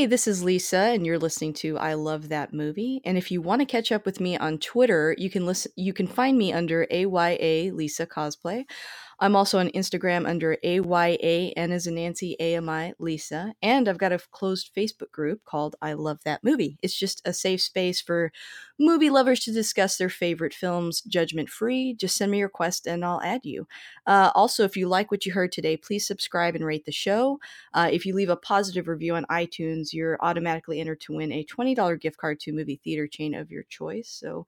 Hey, this is Lisa, and you're listening to I Love That Movie. And if you want to catch up with me on Twitter, you can listen. You can find me under AYA Lisa Cosplay. I'm also on Instagram under AYA N as in Nancy AMI Lisa. And I've got a closed Facebook group called I Love That Movie. It's just a safe space for movie lovers to discuss their favorite films judgment free. Just send me your request and I'll add you. Uh, also, if you like what you heard today, please subscribe and rate the show. Uh, if you leave a positive review on iTunes, you're automatically entered to win a $20 gift card to a movie theater chain of your choice. So,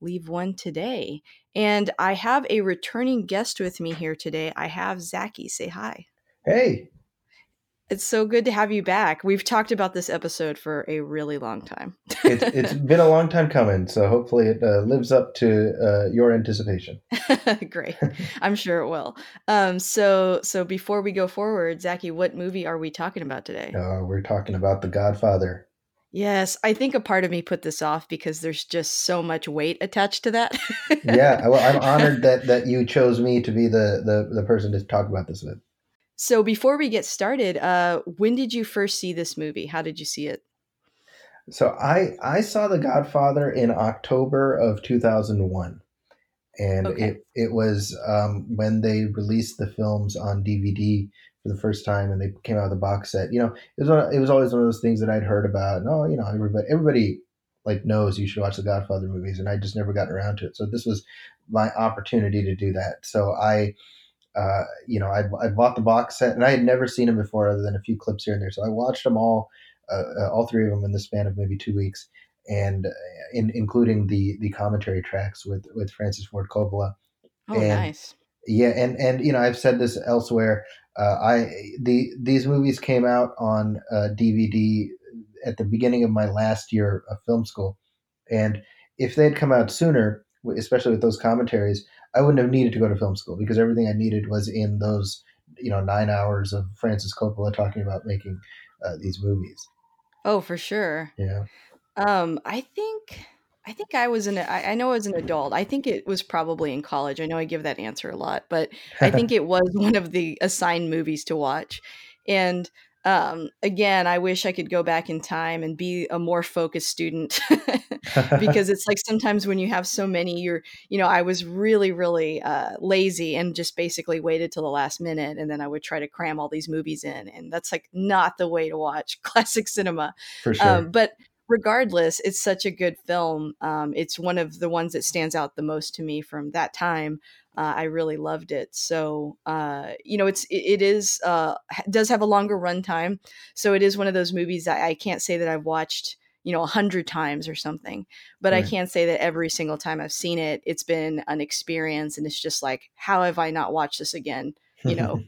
leave one today. And I have a returning guest with me here today. I have Zachy. Say hi. Hey. It's so good to have you back. We've talked about this episode for a really long time. it's, it's been a long time coming, so hopefully it uh, lives up to uh, your anticipation. Great, I'm sure it will. Um, so, so before we go forward, Zachy, what movie are we talking about today? Uh, we're talking about The Godfather. Yes, I think a part of me put this off because there's just so much weight attached to that. yeah, well, I'm honored that that you chose me to be the the the person to talk about this with. So before we get started, uh, when did you first see this movie? How did you see it? So I I saw The Godfather in October of 2001, and okay. it it was um, when they released the films on DVD for the first time and they came out with a box set. You know, it was one, it was always one of those things that I'd heard about. No, oh, you know, everybody everybody like knows you should watch the Godfather movies, and I just never got around to it. So this was my opportunity to do that. So I. Uh, you know, I'd, I'd bought the box set, and I had never seen them before, other than a few clips here and there. So I watched them all, uh, uh all three of them in the span of maybe two weeks, and uh, in, including the the commentary tracks with with Francis Ford Coppola. Oh, and, nice. Yeah, and and you know, I've said this elsewhere. Uh, I the these movies came out on uh, DVD at the beginning of my last year of film school, and if they'd come out sooner, especially with those commentaries, I wouldn't have needed to go to film school because everything I needed was in those you know nine hours of Francis Coppola talking about making uh, these movies. Oh, for sure. Yeah. Um, I think I think I was an I, I know as an adult. I think it was probably in college. I know I give that answer a lot, but I think it was one of the assigned movies to watch. And um, again, I wish I could go back in time and be a more focused student because it's like sometimes when you have so many, you're, you know, I was really, really uh, lazy and just basically waited till the last minute. And then I would try to cram all these movies in. And that's like not the way to watch classic cinema. For sure. Um, but regardless, it's such a good film. Um, it's one of the ones that stands out the most to me from that time. Uh, I really loved it. So, uh, you know, it's it, it is uh, does have a longer runtime. So it is one of those movies that I can't say that I've watched you know a hundred times or something but right. i can't say that every single time i've seen it it's been an experience and it's just like how have i not watched this again you know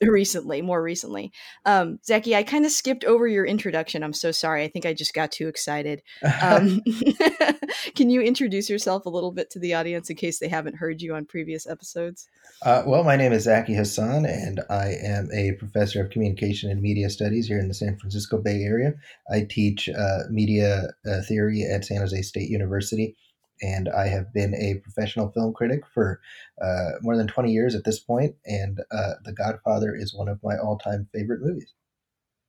recently, more recently. Um, Zachy, I kind of skipped over your introduction. I'm so sorry. I think I just got too excited. Um, can you introduce yourself a little bit to the audience in case they haven't heard you on previous episodes? Uh, well, my name is Zachy Hassan, and I am a professor of communication and media studies here in the San Francisco Bay Area. I teach uh, media uh, theory at San Jose State University and I have been a professional film critic for uh, more than 20 years at this point, and uh, The Godfather is one of my all-time favorite movies.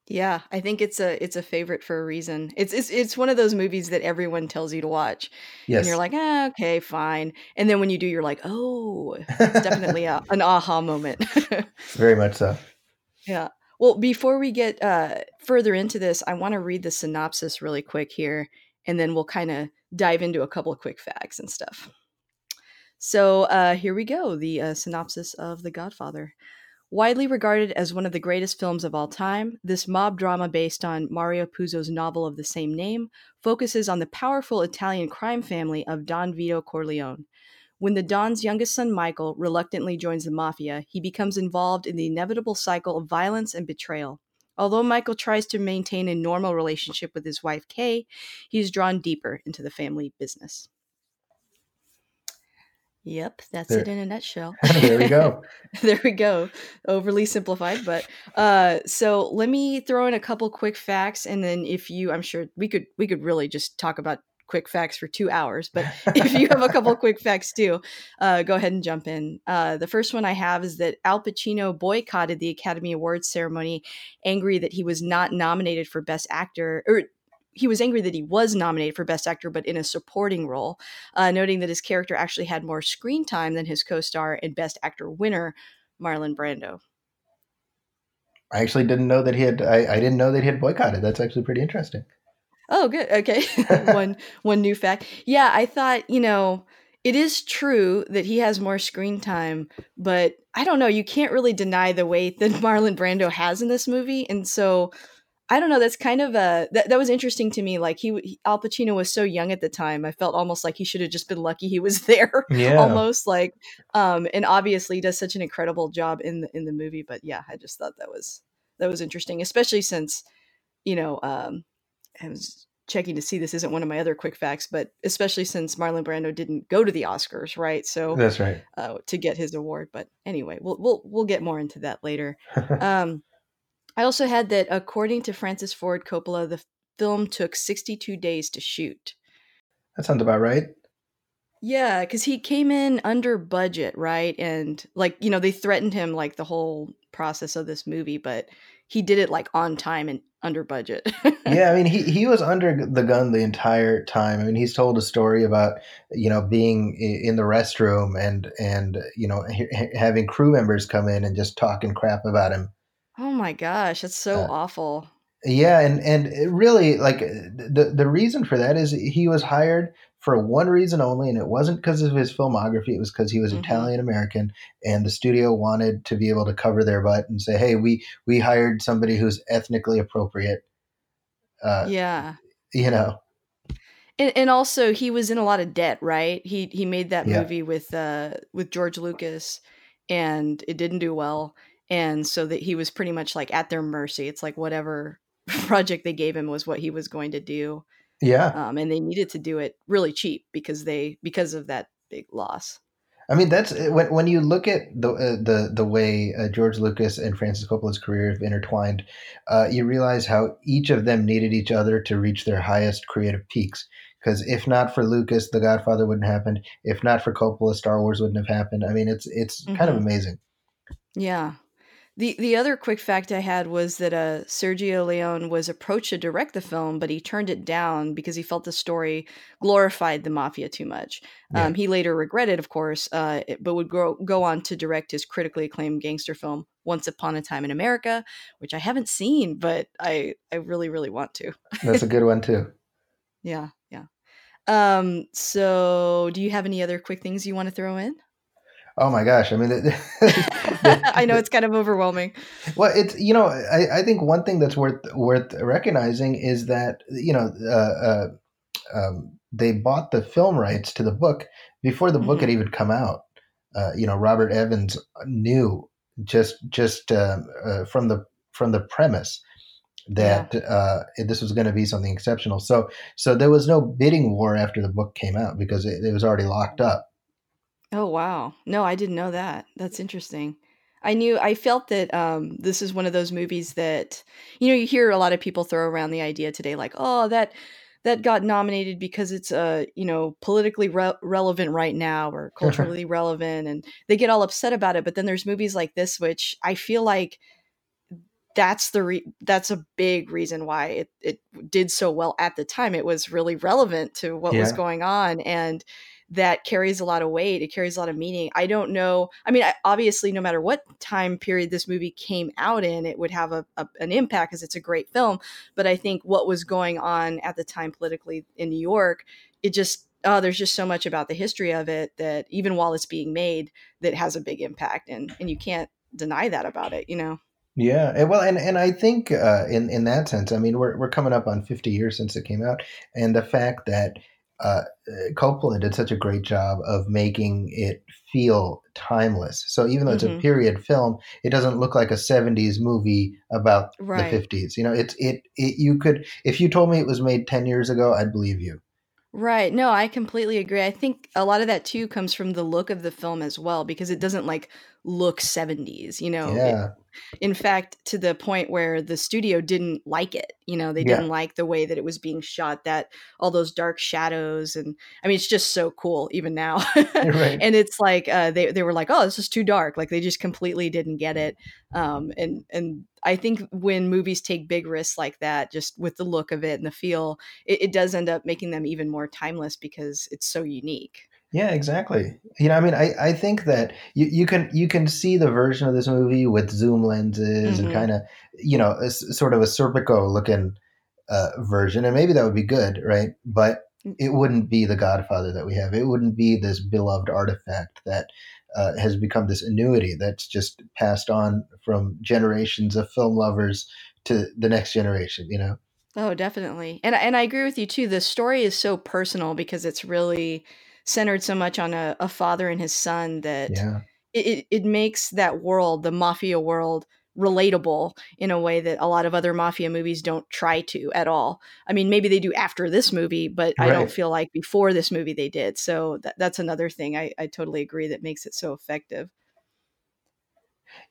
Yeah, I think it's a it's a favorite for a reason. It's it's it's one of those movies that everyone tells you to watch, yes. and you're like, ah, okay, fine. And then when you do, you're like, oh, it's definitely a, an aha moment. Very much so. Yeah. Well, before we get uh, further into this, I want to read the synopsis really quick here and then we'll kind of dive into a couple of quick facts and stuff. So uh, here we go the uh, synopsis of The Godfather. Widely regarded as one of the greatest films of all time, this mob drama based on Mario Puzo's novel of the same name focuses on the powerful Italian crime family of Don Vito Corleone. When the Don's youngest son, Michael, reluctantly joins the mafia, he becomes involved in the inevitable cycle of violence and betrayal. Although Michael tries to maintain a normal relationship with his wife, Kay, he is drawn deeper into the family business. Yep, that's there. it in a nutshell. there we go. there we go. Overly simplified, but uh so let me throw in a couple quick facts and then if you I'm sure we could we could really just talk about quick facts for 2 hours, but if you have a couple quick facts too, uh go ahead and jump in. Uh the first one I have is that Al Pacino boycotted the Academy Awards ceremony angry that he was not nominated for best actor or he was angry that he was nominated for Best Actor, but in a supporting role, uh, noting that his character actually had more screen time than his co-star and Best Actor winner, Marlon Brando. I actually didn't know that he had. I, I didn't know that he had boycotted. That's actually pretty interesting. Oh, good. Okay, one one new fact. Yeah, I thought you know it is true that he has more screen time, but I don't know. You can't really deny the weight that Marlon Brando has in this movie, and so I don't know. That's kind of a that, that was interesting to me. Like he, he, Al Pacino was so young at the time. I felt almost like he should have just been lucky he was there. Yeah. almost like, um, and obviously does such an incredible job in the in the movie. But yeah, I just thought that was that was interesting, especially since, you know, um, I was checking to see this isn't one of my other quick facts, but especially since Marlon Brando didn't go to the Oscars, right? So that's right uh, to get his award. But anyway, we'll we'll we'll get more into that later. um, I also had that according to Francis Ford Coppola, the film took 62 days to shoot. That sounds about right. Yeah, because he came in under budget, right? And like, you know, they threatened him like the whole process of this movie, but he did it like on time and under budget. yeah, I mean, he he was under the gun the entire time. I mean, he's told a story about you know being in the restroom and and you know having crew members come in and just talking crap about him Oh my gosh, that's so uh, awful. Yeah, and and really like the the reason for that is he was hired for one reason only, and it wasn't because of his filmography. It was because he was mm-hmm. Italian American, and the studio wanted to be able to cover their butt and say, "Hey, we we hired somebody who's ethnically appropriate." Uh, yeah, you know. And, and also, he was in a lot of debt, right? He he made that yeah. movie with uh with George Lucas, and it didn't do well and so that he was pretty much like at their mercy it's like whatever project they gave him was what he was going to do yeah um, and they needed to do it really cheap because they because of that big loss I mean, that's eh, when when you look at the uh, the the way uh, George Lucas and Francis Coppola's career have intertwined, uh, you realize how each of them needed each other to reach their highest creative peaks. Because if not for Lucas, The Godfather wouldn't happen. If not for Coppola, Star Wars wouldn't have happened. I mean, it's it's mm-hmm. kind of mm-hmm. amazing. Yeah, the the other quick fact I had was that uh, Sergio Leone was approached to direct the film, but he turned it down because he felt the story glorified the mafia too much. Yeah. Um, he later regretted, of course, uh, but would go, go on to direct his critically acclaimed gangster film Once Upon a Time in America, which I haven't seen, but I I really really want to. That's a good one too. yeah, yeah. Um, so, do you have any other quick things you want to throw in? Oh my gosh! I mean, I know it's kind of overwhelming. Well, it's you know, I, I think one thing that's worth worth recognizing is that you know, uh, uh, um, they bought the film rights to the book before the book mm-hmm. had even come out. Uh, you know, Robert Evans knew just just uh, uh, from the from the premise that yeah. uh, this was going to be something exceptional. So so there was no bidding war after the book came out because it, it was already locked up. Oh, wow. No, I didn't know that. That's interesting. I knew I felt that um, this is one of those movies that you know you hear a lot of people throw around the idea today, like, oh, that that got nominated because it's uh you know politically re- relevant right now or culturally relevant, and they get all upset about it. But then there's movies like this, which I feel like that's the re- that's a big reason why it, it did so well at the time it was really relevant to what yeah. was going on and that carries a lot of weight it carries a lot of meaning i don't know i mean obviously no matter what time period this movie came out in it would have a, a an impact because it's a great film but i think what was going on at the time politically in new york it just oh there's just so much about the history of it that even while it's being made that has a big impact and and you can't deny that about it you know? Yeah, well, and and I think uh, in in that sense, I mean, we're we're coming up on fifty years since it came out, and the fact that uh, Coppola did such a great job of making it feel timeless. So even though it's mm-hmm. a period film, it doesn't look like a '70s movie about right. the '50s. You know, it's it it you could if you told me it was made ten years ago, I'd believe you. Right. No, I completely agree. I think a lot of that too comes from the look of the film as well, because it doesn't like look 70s, you know. Yeah. It, in fact, to the point where the studio didn't like it. You know, they didn't like the way that it was being shot, that all those dark shadows. And I mean, it's just so cool even now. right. And it's like, uh, they, they were like, oh, this is too dark. Like they just completely didn't get it. Um, and, and I think when movies take big risks like that, just with the look of it and the feel, it, it does end up making them even more timeless because it's so unique. Yeah, exactly. You know, I mean, I, I think that you, you can you can see the version of this movie with zoom lenses mm-hmm. and kind of you know a, sort of a Serpico looking uh, version, and maybe that would be good, right? But mm. it wouldn't be the Godfather that we have. It wouldn't be this beloved artifact that uh, has become this annuity that's just passed on from generations of film lovers to the next generation. You know. Oh, definitely, and and I agree with you too. The story is so personal because it's really centered so much on a, a father and his son that yeah. it, it makes that world, the mafia world, relatable in a way that a lot of other mafia movies don't try to at all. I mean, maybe they do after this movie, but right. I don't feel like before this movie they did. So that, that's another thing I, I totally agree that makes it so effective.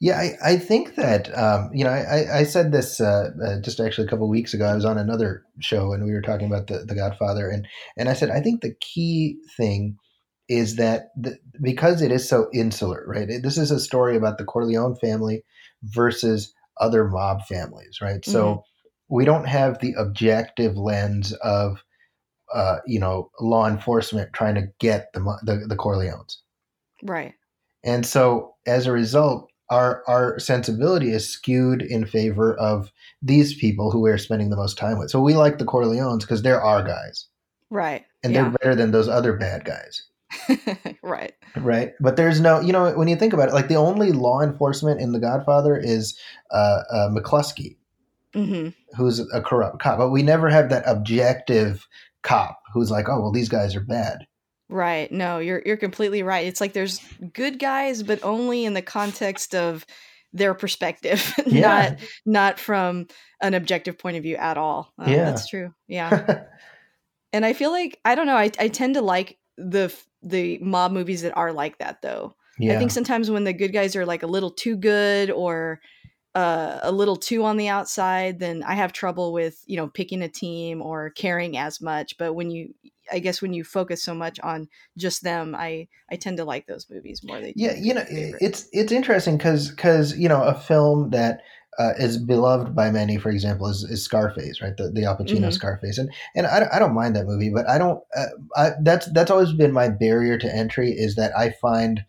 Yeah, I, I think that um, you know I, I said this uh, uh, just actually a couple weeks ago. I was on another show and we were talking about the, the Godfather, and and I said I think the key thing is that the, because it is so insular, right? This is a story about the Corleone family versus other mob families, right? Mm-hmm. So we don't have the objective lens of uh, you know law enforcement trying to get the the, the Corleones, right? And so as a result, our our sensibility is skewed in favor of these people who we're spending the most time with. So we like the Corleones because they're our guys, right? And yeah. they're better than those other bad guys. right. Right. But there's no, you know, when you think about it, like the only law enforcement in The Godfather is uh, uh, McCluskey, mm-hmm. who's a corrupt cop. But we never have that objective cop who's like, oh, well, these guys are bad. Right. No, you're you're completely right. It's like there's good guys, but only in the context of their perspective, yeah. not not from an objective point of view at all. Uh, yeah, that's true. Yeah. and I feel like I don't know. I I tend to like the the mob movies that are like that though. Yeah. I think sometimes when the good guys are like a little too good or uh, a little too on the outside, then I have trouble with you know picking a team or caring as much. But when you, I guess when you focus so much on just them, I I tend to like those movies more. They yeah, you know, it's it's interesting because because you know a film that uh, is beloved by many, for example, is, is Scarface, right? The the Al Pacino mm-hmm. Scarface, and and I, I don't mind that movie, but I don't. Uh, I, that's that's always been my barrier to entry is that I find,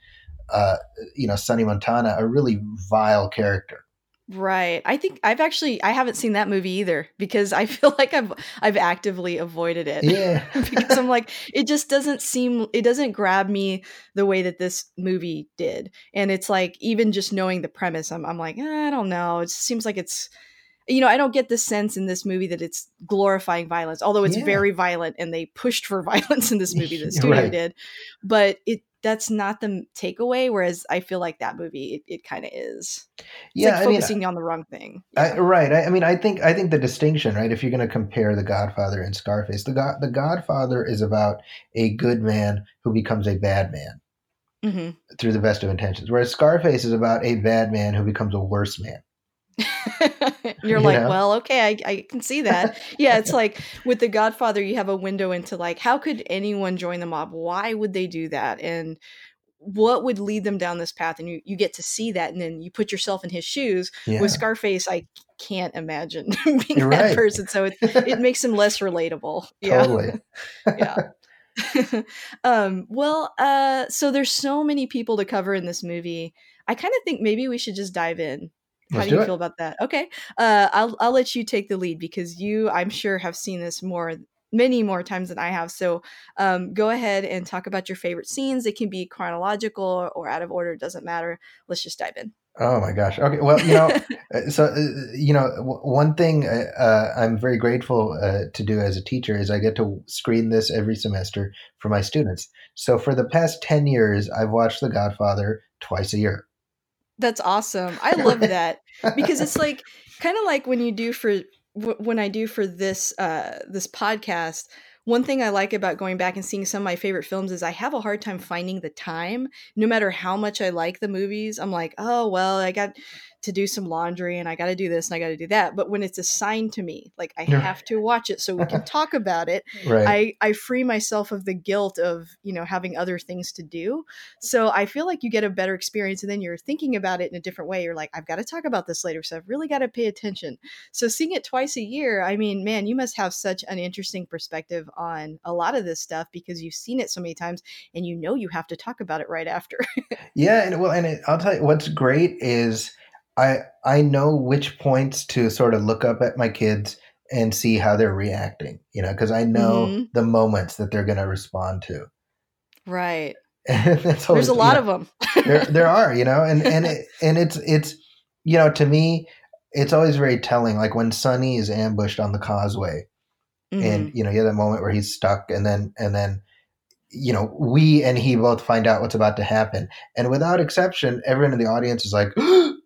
uh, you know, Sonny Montana a really vile character. Right. I think I've actually I haven't seen that movie either because I feel like I've I've actively avoided it. Yeah. because I'm like it just doesn't seem it doesn't grab me the way that this movie did. And it's like even just knowing the premise I'm I'm like, eh, I don't know. It seems like it's you know, I don't get the sense in this movie that it's glorifying violence, although it's yeah. very violent and they pushed for violence in this movie, the studio right. did. But it that's not the takeaway. Whereas I feel like that movie, it, it kind of is. It's yeah, like focusing I mean, on the wrong thing. Yeah. I, right. I, I, mean, I think I think the distinction, right? If you're going to compare The Godfather and Scarface, the God, the Godfather is about a good man who becomes a bad man mm-hmm. through the best of intentions, whereas Scarface is about a bad man who becomes a worse man. You're you like, well, okay, I, I can see that. yeah, it's like with The Godfather, you have a window into like, how could anyone join the mob? Why would they do that? And what would lead them down this path and you, you get to see that and then you put yourself in his shoes Yeah. with scarface i can't imagine being You're that right. person so it, it makes him less relatable yeah Totally. yeah um well uh so there's so many people to cover in this movie i kind of think maybe we should just dive in how Let's do you do feel about that okay uh i'll i'll let you take the lead because you i'm sure have seen this more many more times than i have so um go ahead and talk about your favorite scenes it can be chronological or, out of order it doesn't matter let's just dive in Oh my gosh. Okay. Well, you know, uh, so uh, you know, w- one thing uh, uh, I'm very grateful uh, to do as a teacher is I get to screen this every semester for my students. So for the past ten years, I've watched The Godfather twice a year. That's awesome. I love that because it's like kind of like when you do for when I do for this uh this podcast. One thing I like about going back and seeing some of my favorite films is I have a hard time finding the time. No matter how much I like the movies, I'm like, oh well, I got to do some laundry and I got to do this and I got to do that. But when it's assigned to me, like I have to watch it so we can talk about it, right. I I free myself of the guilt of you know having other things to do. So I feel like you get a better experience, and then you're thinking about it in a different way. You're like, I've got to talk about this later, so I've really got to pay attention. So seeing it twice a year, I mean, man, you must have such an interesting perspective on a lot of this stuff because you've seen it so many times, and you know you have to talk about it right after. Yeah, and well, and it, I'll tell you what's great is I I know which points to sort of look up at my kids and see how they're reacting. You know, because I know Mhm. the moments that they're going to respond to. right. That's There's always, a you lot know, of them. there there are you know and and it, and it's it's you know to me it's always very telling like when Sonny is ambushed on the causeway Mm-hmm. and you know you have that moment where he's stuck and then and then you know we and he both find out what's about to happen and without exception everyone in the audience is like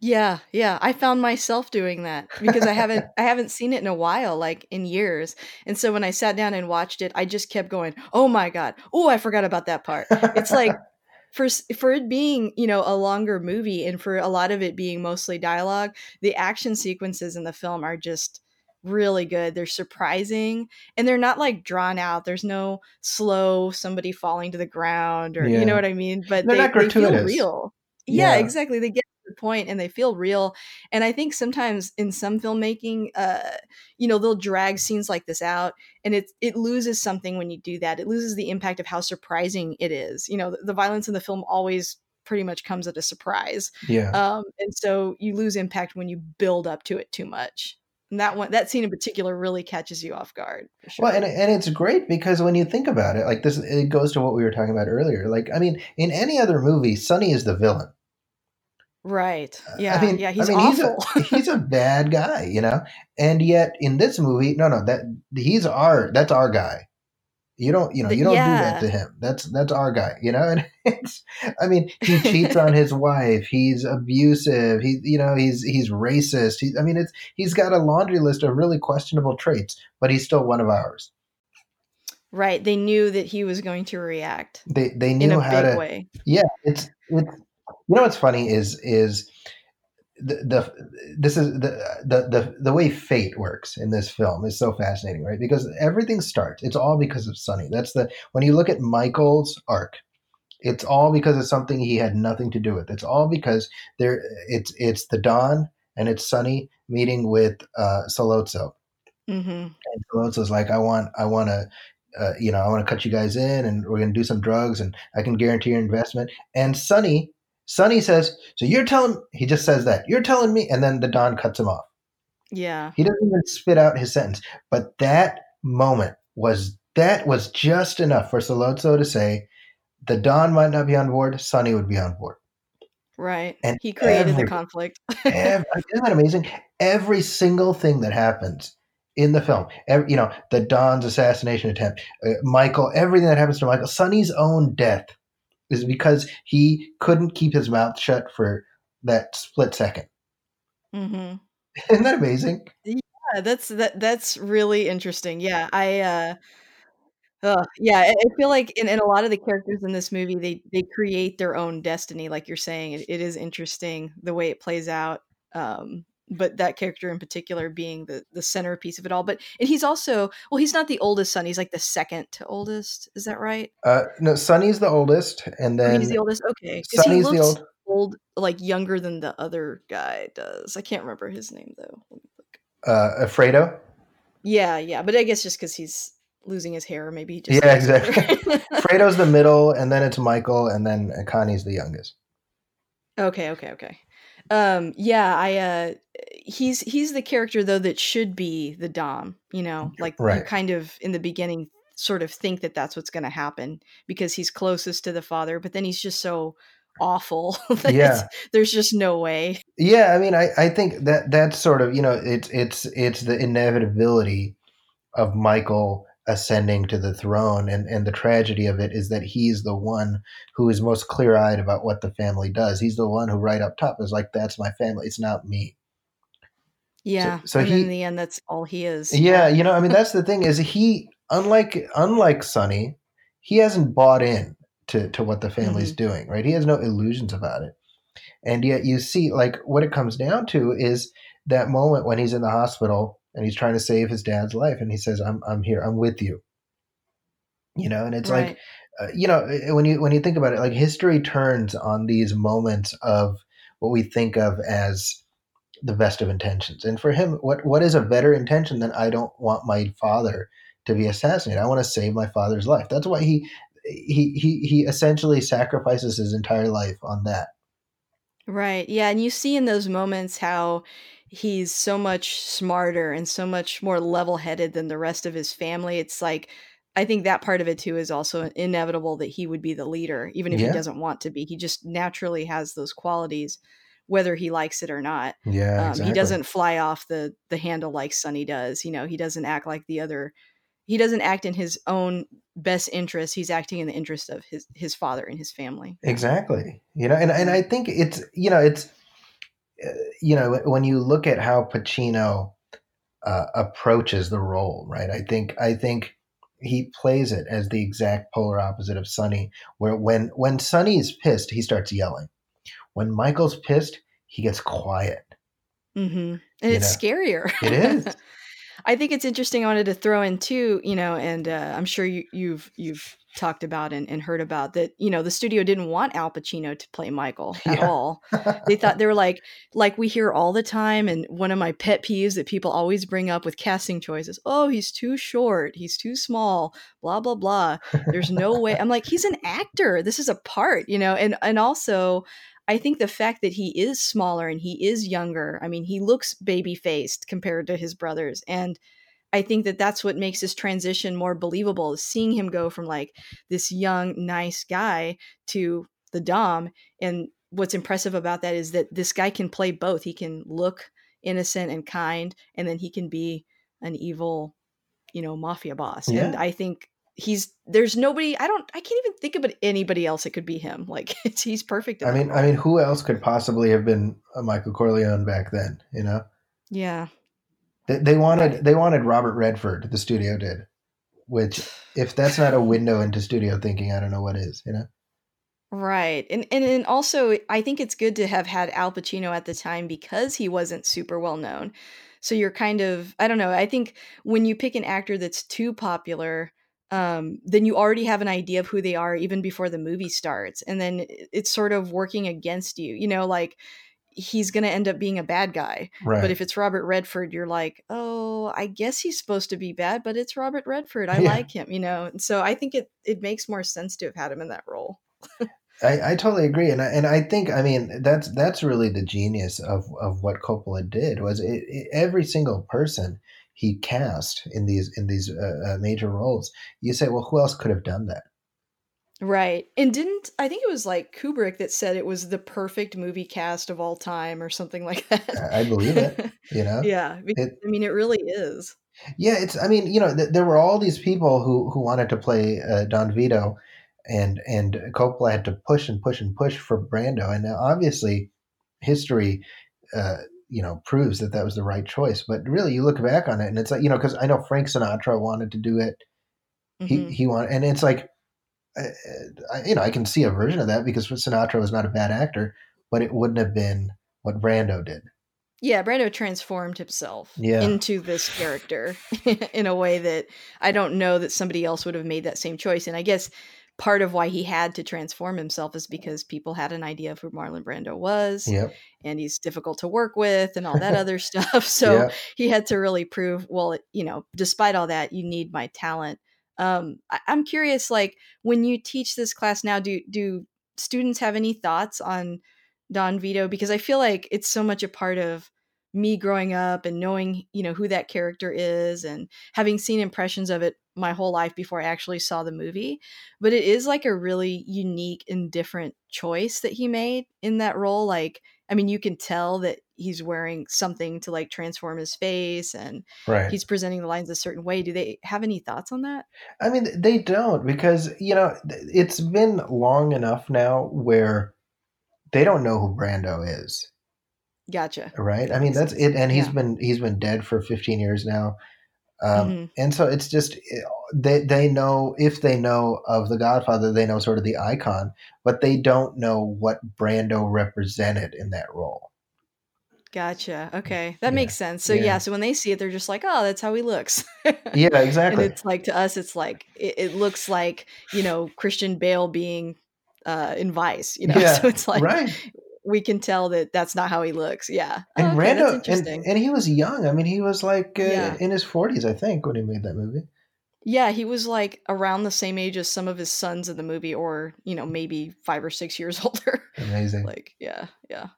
Yeah, yeah. I found myself doing that because I haven't I haven't seen it in a while, like in years. And so when I sat down and watched it, I just kept going, "Oh my god. Oh, I forgot about that part." It's like for for it being, you know, a longer movie and for a lot of it being mostly dialogue, the action sequences in the film are just really good. They're surprising and they're not like drawn out. There's no slow somebody falling to the ground or you know what I mean? But They're they, not they feel real. Yeah, Yeah. exactly. They get point and they feel real. And I think sometimes in some filmmaking, uh, you know, they'll drag scenes like this out and it it loses something when you do that. It loses the impact of how surprising it is. You know, the, the violence in the film always pretty much comes at a surprise. yeah Um, and so you lose impact when you build up to it too much. And that one that scene in particular really catches you off guard sure. Well, and and it's great because when you think about it, like this, it goes to what we were talking about earlier. Like, I mean, in any other movie, Sonny is the villain. Right. Uh, yeah. I mean, yeah, he's I mean, awful. he's a he's a bad guy, you know. And yet, in this movie, no, no, that he's our that's our guy. You don't, you know, you don't do that to him. That's that's our guy, you know. And it's, I mean, he cheats on his wife. He's abusive. He, you know, he's he's racist. He, I mean, it's he's got a laundry list of really questionable traits, but he's still one of ours. right. They knew that he was going to react They they knew in a how big to. way. Yeah, it's it's you know what's funny is is the, the this is the, the the the way fate works in this film is so fascinating, right? Because everything starts. It's all because of Sonny. That's the when you look at Michael's arc, it's all because of something he had nothing to do with. It's all because there it's it's the Don and it's Sonny meeting with uh Sollozzo. hmm And Sollozzo's like, I want I want to uh, you know, I want to cut you guys in and we're going to do some drugs and I can guarantee your investment. And Sonny, Sonny says, so you're telling, he just says that, you're telling me. And then the Don cuts him off. Yeah. He doesn't even spit out his sentence. But that moment was, that was just enough for Sollozzo to say, the Don might not be on board, Sonny would be on board. Right. And he created the conflict. Every, isn't that amazing? Every single thing that happens in the film, every, you know, the Don's assassination attempt, uh, Michael, everything that happens to Michael, Sonny's own death is because he couldn't keep his mouth shut for that split second. hmm Isn't that amazing? Yeah, that's that that's really interesting. Yeah, I uh yeah, I, I feel like in, in a lot of the characters in this movie they they create their own destiny like you're saying. It, it is interesting the way it plays out. Um but that character in particular being the the centerpiece of it all. But and he's also well, he's not the oldest son. He's like the second to oldest. Is that right? Uh, no, Sonny's the oldest, and then oh, he's the oldest. Okay, Sonny's the old. Old, like younger than the other guy does. I can't remember his name though. Uh, Fredo. Yeah, yeah, but I guess just because he's losing his hair, maybe. Just yeah, exactly. Fredo's the middle, and then it's Michael, and then Connie's the youngest. Okay, okay, okay. Um, yeah, I uh he's he's the character though that should be the don, you know, like right. you kind of in the beginning sort of think that that's what's going to happen because he's closest to the father, but then he's just so awful. yeah, there's just no way. Yeah, I mean, I I think that that's sort of you know it's it's it's the inevitability of Michael ascending to the throne and and the tragedy of it is that he's the one who is most clear-eyed about what the family does. He's the one who right up top is like that's my family. It's not me. Yeah so, so he, in the end that's all he is. Yeah you know i mean that's the thing is he unlike unlike sonny he hasn't bought in to to what the family's mm-hmm. doing right? He has no illusions about it. And yet you see like what it comes down to is that moment when he's in the hospital and he's trying to save his dad's life and he says i'm i'm here. I'm with you. You know and it's right. like uh, you know when you when you think about it like history turns on these moments of what we think of as the best of intentions. And for him what what is a better intention than i don't want my father to be assassinated. I want to save my father's life. That's why he he he he essentially sacrifices his entire life on that. Right. Yeah and you see in those moments how he's so much smarter and so much more level-headed than the rest of his family. It's like I think that part of it too is also inevitable that he would be the leader, even if yeah. he doesn't want to be. He just naturally has those qualities, whether he likes it or not. Yeah, um, exactly. he doesn't fly off the the handle like Sonny does. You know, he doesn't act like the other. He doesn't act in his own best interest. He's acting in the interest of his his father and his family. Exactly. You know, and and I think it's you know it's you know, when you look at how Pacino uh, approaches the role, right? I think I think he plays it as the exact polar opposite of Sonny, where when when Sonny is pissed, he starts yelling. When Michael's pissed, he gets quiet. Mm-hmm. And you it's know? scarier. It is. I think it's interesting. I wanted to throw in too, you know, and uh, I'm sure you, you've you've talked about and, and, heard about that you know the studio didn't want al pacino to play michael at yeah. all they thought they were like like we hear all the time and one of my pet peeves that people always bring up with casting choices oh he's too short he's too small blah blah blah there's no way i'm like he's an actor this is a part you know and and also I think the fact that he is smaller and he is younger, I mean, he looks baby faced compared to his brothers. And I think that that's what makes his transition more believable is seeing him go from like this young, nice guy to the Don. And what's impressive about that is that this guy can play both. He can look innocent and kind, and then he can be an evil, you know, mafia boss. Yeah. And I think he's there's nobody I don't I can't even think about anybody else it could be him. Like he's perfect. I mean, I mean, who else could possibly have been a Michael Corleone back then? You know? Yeah. They, they wanted they wanted Robert Redford. The studio did, which if that's not a window into studio thinking, I don't know what is. You know. Right. And, and and also I think it's good to have had Al Pacino at the time because he wasn't super well known. So you're kind of I don't know, I think when you pick an actor that's too popular, um, then you already have an idea of who they are even before the movie starts. And then it's sort of working against you. You know, like he's going to end up being a bad guy. Right. But if it's Robert Redford, you're like, oh, I guess he's supposed to be bad, but it's Robert Redford. I yeah. like him, you know. And so I think it it makes more sense to have had him in that role. I, I totally agree, and I, and I think I mean that's that's really the genius of of what Coppola did was it, it, every single person he cast in these in these uh, uh, major roles. You say, well, who else could have done that? Right. And didn't I think it was like Kubrick that said it was the perfect movie cast of all time or something like that. I believe it, you know. yeah. It, I mean it really is. Yeah, it's I mean, you know, th- there were all these people who who wanted to play uh, Don Vito and and Coppola had to push and push and push for Brando and obviously history uh, you know proves that that was the right choice but really you look back on it and it's like you know because i know frank sinatra wanted to do it mm-hmm. he he wanted and it's like I, you know, I can see a version of that because Sinatra was not a bad actor, but it wouldn't have been what Brando did. Yeah, Brando transformed himself Yeah. into this character in a way that I don't know that somebody else would have made that same choice. And I guess part of why he had to transform himself is because people had an idea of who Marlon Brando was, Yep. and he's difficult to work with, and all that other stuff. So Yeah. he had to really prove, well, you know, despite all that, you need my talent. Um, I- I'm curious, like when you teach this class now, do do students have any thoughts on Don Vito? Because I feel like it's so much a part of me growing up and knowing, you know, who that character is and having seen impressions of it my whole life before I actually saw the movie. But it is like a really unique and different choice that he made in that role. Like, I mean, you can tell that he's wearing something to like transform his face and Right. he's presenting the lines a certain way. Do they have any thoughts on that? I mean, they don't because you know it's been long enough now where they don't know who Brando is, Gotcha. right? I mean, that's sense. it, and he's Yeah. been he's been dead for 15 years now, um, Mhm. and so it's just eh, they they know if they know of the Godfather, they know sort of the icon, but they don't know what Brando represented in that role. Gotcha. Okay. That Yeah. makes sense. So yeah. Yeah. so when they see it, they're just like, oh, that's how he looks. Yeah, exactly. and it's like to us, it's like it, it looks like, you know, Christian Bale being uh in Vice, you know. Yeah, so it's like right. We can tell that that's not how he looks. Yeah. And Oh, okay, that's Brando, and, interesting. and he was young. I mean, he was like uh, Yeah. in his 40s, I think, when he made that movie. yeah, he was like around the same age as some of his sons in the movie, or you know, maybe five or six years older. Amazing. like, yeah, yeah.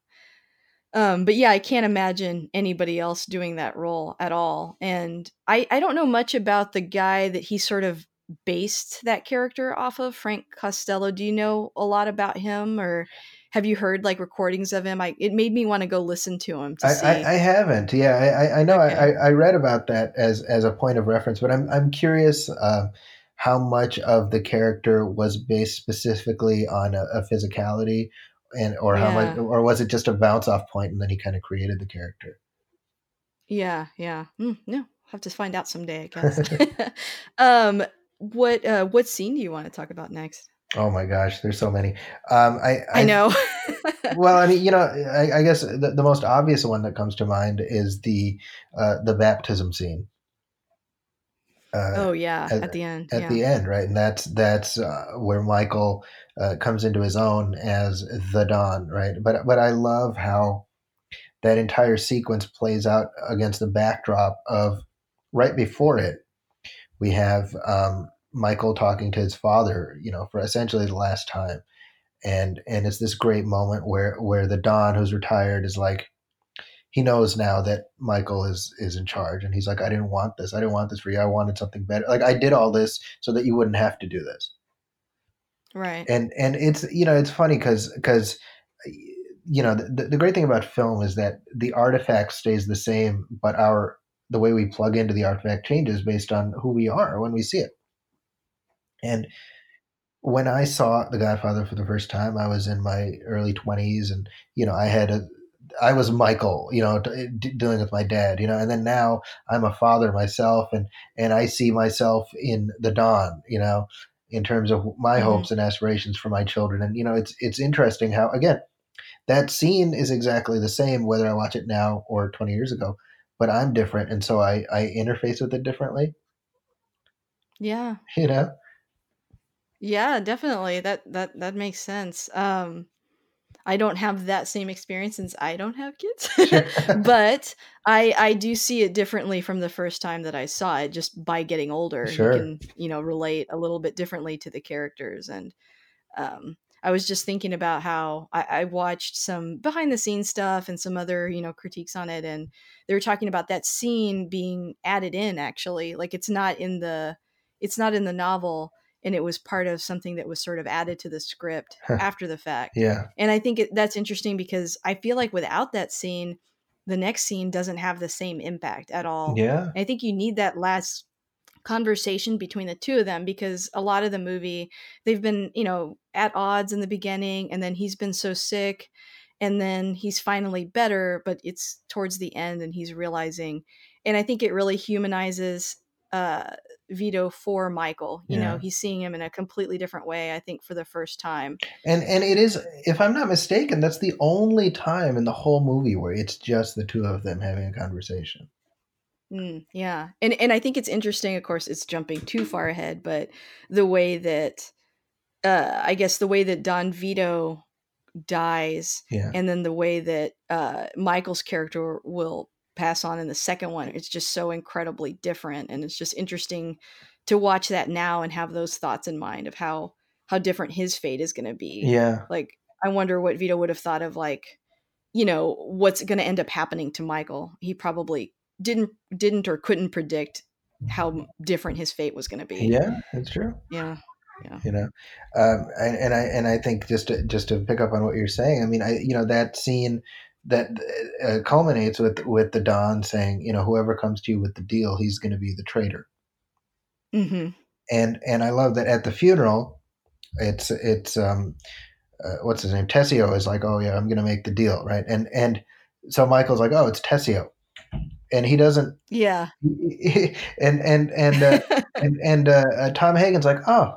Um, but yeah, I can't imagine anybody else doing that role at all. And I, I don't know much about the guy that he sort of based that character off of, Frank Costello. Do you know a lot about him, or have you heard like recordings of him? I it made me want to go listen to him to I, see. I, I haven't. Yeah, I, I- know. Okay. I, I read about that as as a point of reference, but I'm I'm curious uh, how much of the character was based specifically on a, a physicality, and or how much, or was it just a bounce off point, and then he kind of created the character. yeah, yeah. Mm, no, I'll have to find out someday, I guess. um, what uh, what scene do you want to talk about next? Oh my gosh, there's so many. Um, I I know. well, I mean, you know, I, I guess the, the most obvious one that comes to mind is the uh, the baptism scene. Uh, oh yeah, at- at the end. at yeah. the end, right? And that's that's uh, where Michael uh, comes into his own as the Don, right? But but I love how that entire sequence plays out against the backdrop of right before it. We have um, Michael talking to his father, you know, for essentially the last time, and and it's this great moment where where the Don who's retired is like he knows now that Michael is is in charge, and he's like, I didn't want this. I didn't want this for you. I wanted something better. Like I did all this so that you wouldn't have to do this. Right. And and it's you know it's funny because because you know the, the great thing about film is that the artifact stays the same, but our the way we plug into the artifact changes based on who we are when we see it. And when I saw The Godfather for the first time, I was in my early twenties, and you know I had a I was Michael, you know, d- dealing with my dad, you know, and then now I'm a father myself, and and I see myself in the Don, you know, in terms of my Mhm. hopes and aspirations for my children, and you know, it's it's interesting how again that scene is exactly the same whether I watch it now or 20 years ago, but I'm different, and so I I interface with it differently, Yeah. you know. Yeah, definitely. That that that makes sense. Um I don't have that same experience since I don't have kids. Sure. but I I do see it differently from the first time that I saw it just by getting older. Sure. You can, you know, relate a little bit differently to the characters and um I was just thinking about how I, I watched some behind the scenes stuff and some other, you know, critiques on it and they were talking about that scene being added in actually. Like it's not in the it's not in the novel and it was part of something that was sort of added to the script Huh. after the fact. yeah, And I think it, that's interesting because I feel like without that scene, the next scene doesn't have the same impact at all. yeah, I think you need that last conversation between the two of them because a lot of the movie they've been, you know, at odds in the beginning and then he's been so sick and then he's finally better, but it's towards the end and he's realizing and I think it really humanizes uh, Vito for Michael. You Yeah. know, he's seeing him in a completely different way. I think for the first time. And and it is, if I'm not mistaken, that's the only time in the whole movie where it's just the two of them having a conversation. Mm, yeah, and and I think it's interesting. Of course, it's jumping too far ahead, but the way that, uh, I guess the way that Don Vito dies, Yeah. and then the way that uh, Michael's character will pass on in the second one, it's just so incredibly different, and it's just interesting to watch that now and have those thoughts in mind of how how different his fate is going to be. Yeah. Like, I wonder what Vito would have thought of like, you know, what's going to end up happening to Michael. He probably didn't didn't or couldn't predict how different his fate was going to be. Yeah, it's true. Yeah. Yeah. You know, um, and, and I and I think just to, just to pick up on what you're saying, I mean, I you know that scene that uh, culminates with with the Don saying, you know, whoever comes to you with the deal, he's going to be the traitor. hmm And and I love that at the funeral, it's it's um, uh, what's his name? Tessio is like, oh yeah, I'm going to make the deal, right? And and so Michael's like, oh, it's Tessio, and he doesn't Yeah. and and and uh, and, and uh, uh, Tom Hagen's like, oh,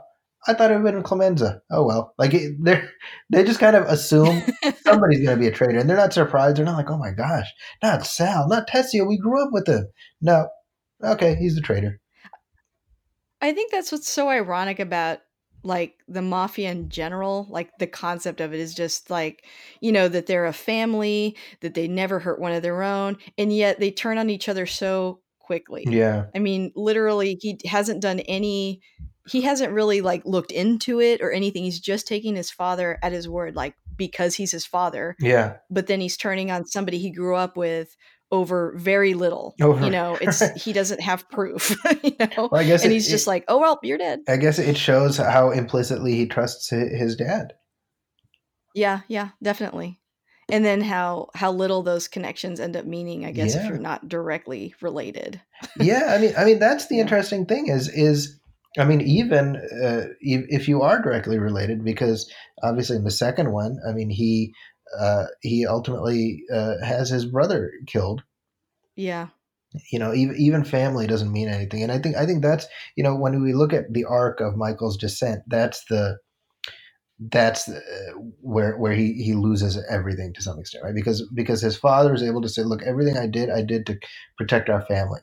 I thought it would have been Clemenza. Oh well, like they they just kind of assume somebody's going to be a traitor, and they're not surprised. They're not like, oh my gosh, not Sal, not Tessio. We grew up with him. No, okay, he's the traitor. I think that's what's so ironic about like the mafia in general like the concept of it is just like you know that they're a family that they never hurt one of their own and yet they turn on each other so quickly Yeah, i mean literally he hasn't done any he hasn't really like looked into it or anything he's just taking his father at his word like because he's his father yeah, but then he's turning on somebody he grew up with over very little Over- you know it's he doesn't have proof you know Well, I guess and it- he's just like oh well you're dead I guess it shows how implicitly he trusts his dad. Yeah, yeah, definitely. And then how how little those connections end up meaning, I guess, if you're not directly related. yeah, I mean, I mean that's the Yeah. interesting thing is is I mean even uh, if if you are directly related, because obviously in the second one, I mean he uh, he ultimately uh, has his brother killed. Yeah. You know, even even family doesn't mean anything, and I think I think that's you know when we look at the arc of Michael's descent, that's the that's uh, where where he he loses everything to some extent, right? Because because his father is able to say, look, everything I did, I did to protect our family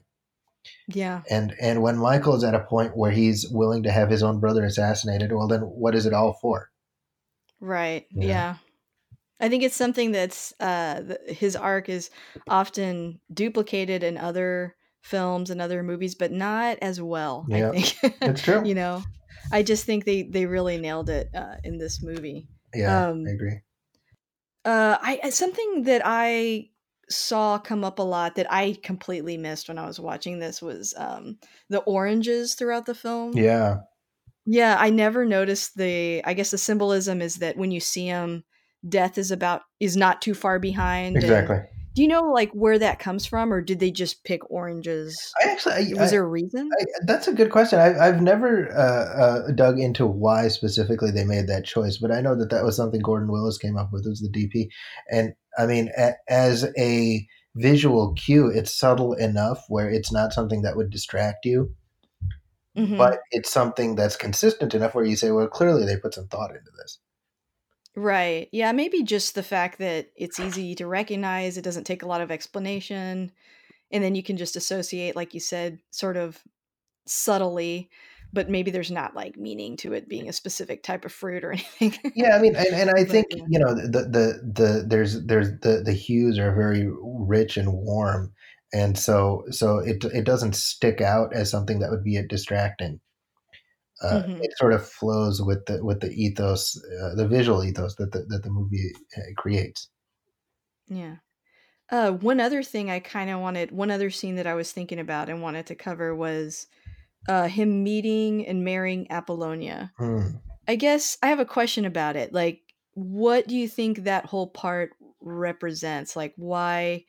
Yeah. and and when Michael is at a point where he's willing to have his own brother assassinated, well, then what is it all for? Right. Yeah. Yeah. I think it's something that's uh his arc is often duplicated in other films and other movies, but not as well. Yeah, I think It's true. you know, I just think they they really nailed it uh, in this movie. yeah, um, I agree. Uh, I I- something that I saw come up a lot that I completely missed when I was watching this was um the oranges throughout the film. Yeah, Yeah, I never noticed the. I guess the symbolism is that when you see them, death is about is not too far behind. exactly. Do you know like where that comes from, or did they just pick oranges? I actually, I, Was I- there a reason? I, that's a good question. I, I've never uh, uh, dug into why specifically they made that choice, but I know that that was something Gordon Willis came up with as the DP. And I mean, a, as a visual cue, it's subtle enough where it's not something that would distract you, Mhm. but it's something that's consistent enough where you say, well, clearly they put some thought into this. Right. Yeah, maybe just the fact that it's easy to recognize, it doesn't take a lot of explanation, and then you can just associate, like you said, sort of subtly, but maybe there's not like meaning to it being a specific type of fruit or anything. Yeah, I mean, and, and I But, think yeah. you know the the the there's there's the the hues are very rich and warm, and so so it it doesn't stick out as something that would be distracting. Uh, Mhm. It sort of flows with the with the ethos, uh, the visual ethos that the, that the movie uh, creates. Yeah. Uh, one other thing I kind of wanted, one other scene that I was thinking about and wanted to cover was uh, him meeting and marrying Apollonia. Hmm. I guess I have a question about it. Like, what do you think that whole part represents? Like, why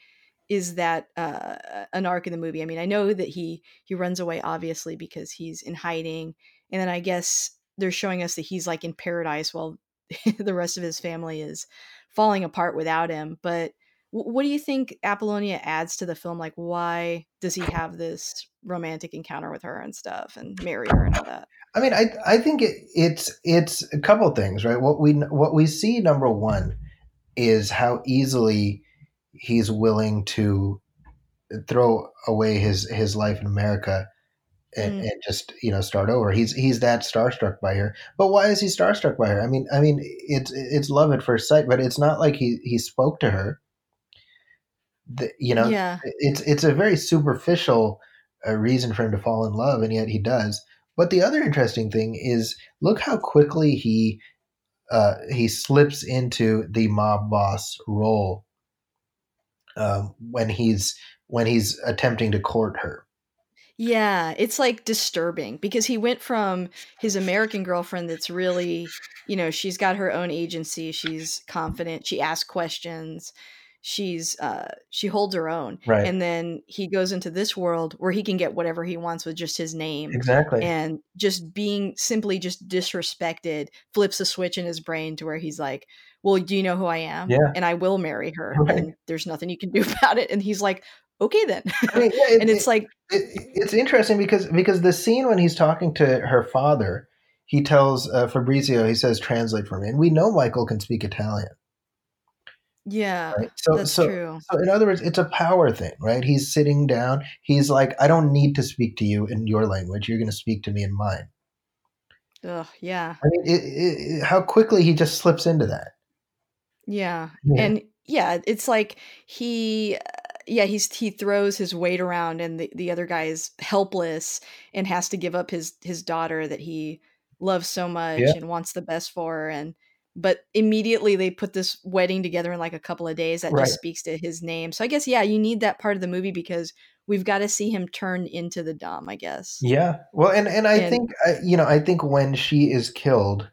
is that uh, an arc in the movie? I mean, I know that he he runs away obviously because he's in hiding, and then I guess they're showing us that he's like in paradise while the rest of his family is falling apart without him. But what do you think Apollonia adds to the film? Like, why does he have this romantic encounter with her and stuff, and marry her and all that? I mean, I I think it, it's it's a couple things, right? What we what we see number one is how easily he's willing to throw away his his life in America and, mm. and, just you know start over. He's he's that starstruck by her. But why is he starstruck by her? I mean, I mean, it's it's love at first sight, but it's not like he he spoke to her. The, you know, yeah. it's it's a very superficial uh, reason for him to fall in love, and yet he does. But the other interesting thing is, look how quickly he uh, he slips into the mob boss role um, when he's when he's attempting to court her. Yeah, it's like disturbing because he went from his American girlfriend that's really, you know, she's got her own agency, she's confident, she asks questions, she's uh she holds her own. Right. And then he goes into this world where he can get whatever he wants with just his name. Exactly. And just being simply just disrespected flips a switch in his brain to where he's like, well, do you know who I am? Yeah. And I will marry her. Right. And there's nothing you can do about it. And he's like, okay then. I mean, yeah, it, and it's it, like it, it's interesting because because the scene when he's talking to her father, he tells uh, Fabrizio, he says, "Translate for me," and we know Michael can speak Italian. Yeah, right? so that's so, true. So in other words, it's a power thing, right? He's sitting down. He's like, "I don't need to speak to you in your language. You're going to speak to me in mine." Ugh, yeah. I mean, how quickly he just slips into that. Yeah. yeah. And yeah, it's like he yeah, he's he throws his weight around and the, the other guy is helpless and has to give up his his daughter that he loves so much yeah. and wants the best for her and but immediately they put this wedding together in like a couple of days that right. just speaks to his name. So I guess yeah, you need that part of the movie because we've got to see him turn into the don, I guess. Yeah. Well, and and I and, think you know, I think when she is killed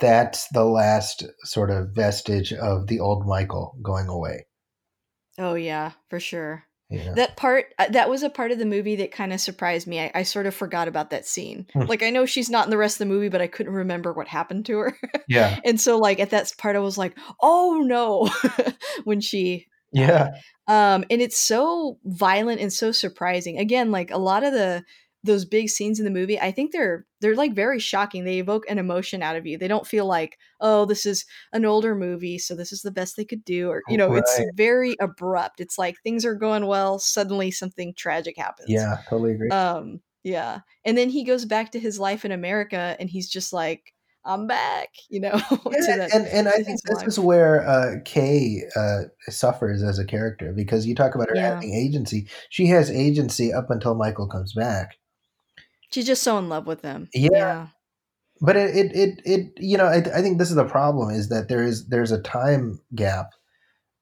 that's the last sort of vestige of the old Michael going away. Oh yeah, for sure. Yeah. That part uh, that was a part of the movie that kind of surprised me. I, I, sort of forgot about that scene. Hmm. Like I know she's not in the rest of the movie, but I couldn't remember what happened to her. Yeah. and so like at that part I was like, "Oh no." when she Yeah. Um and it's so violent and so surprising. Again, like a lot of the those big scenes in the movie i think they're they're like very shocking they evoke an emotion out of you they don't feel like oh this is an older movie so this is the best they could do or you know right. it's very abrupt it's like things are going well suddenly something tragic happens yeah totally agree um yeah and then he goes back to his life in america and he's just like I'm back, you know. Yeah, that, and and I think this life. is where uh, Kay uh, suffers as a character because you talk about her yeah. having agency. She has agency up until Michael comes back, She's just so in love with him. Yeah. yeah. But it, it, it, it, you know, I, I think this is the problem is that there is, there's a time gap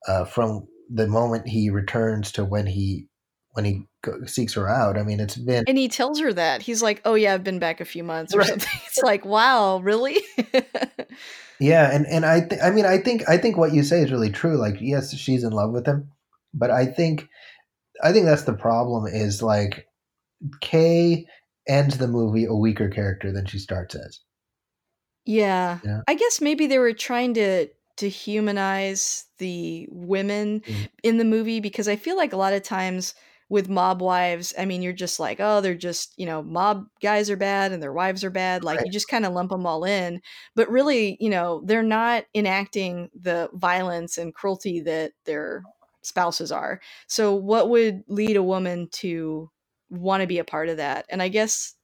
uh, from the moment he returns to when he, when he seeks her out. I mean, it's been, and he tells her that he's like, "Oh yeah, I've been back a few months or right. something." It's like, wow, really? yeah, and and I, th- I mean, I think, I think what you say is really true. Like, yes, she's in love with him, but I think, I think that's the problem. Is like, Kay ends the movie a weaker character than she starts as. Yeah. yeah. I guess maybe they were trying to to humanize the women mm. in the movie because I feel like a lot of times with mob wives, I mean, you're just like, oh, they're just, you know, mob guys are bad and their wives are bad. Like, right. you just kind of lump them all in. But really, you know, they're not enacting the violence and cruelty that their spouses are. So, what would lead a woman to want to be a part of that. And I guess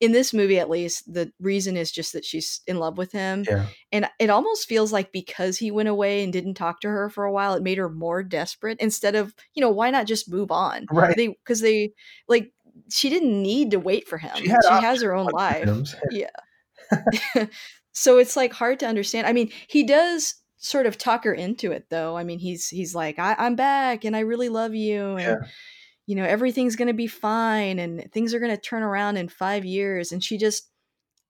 in this movie at least the reason is just that she's in love with him yeah. and it almost feels like because he went away and didn't talk to her for a while it made her more desperate instead of you know why not just move on? Right. They because they like she didn't need to wait for him. She, she has her own life. Yeah. So it's like hard to understand. I mean he does sort of talk her into it though. I mean he's he's like I, am back and i really love you and yeah you know everything's going to be fine and things are going to turn around in 5 years and she just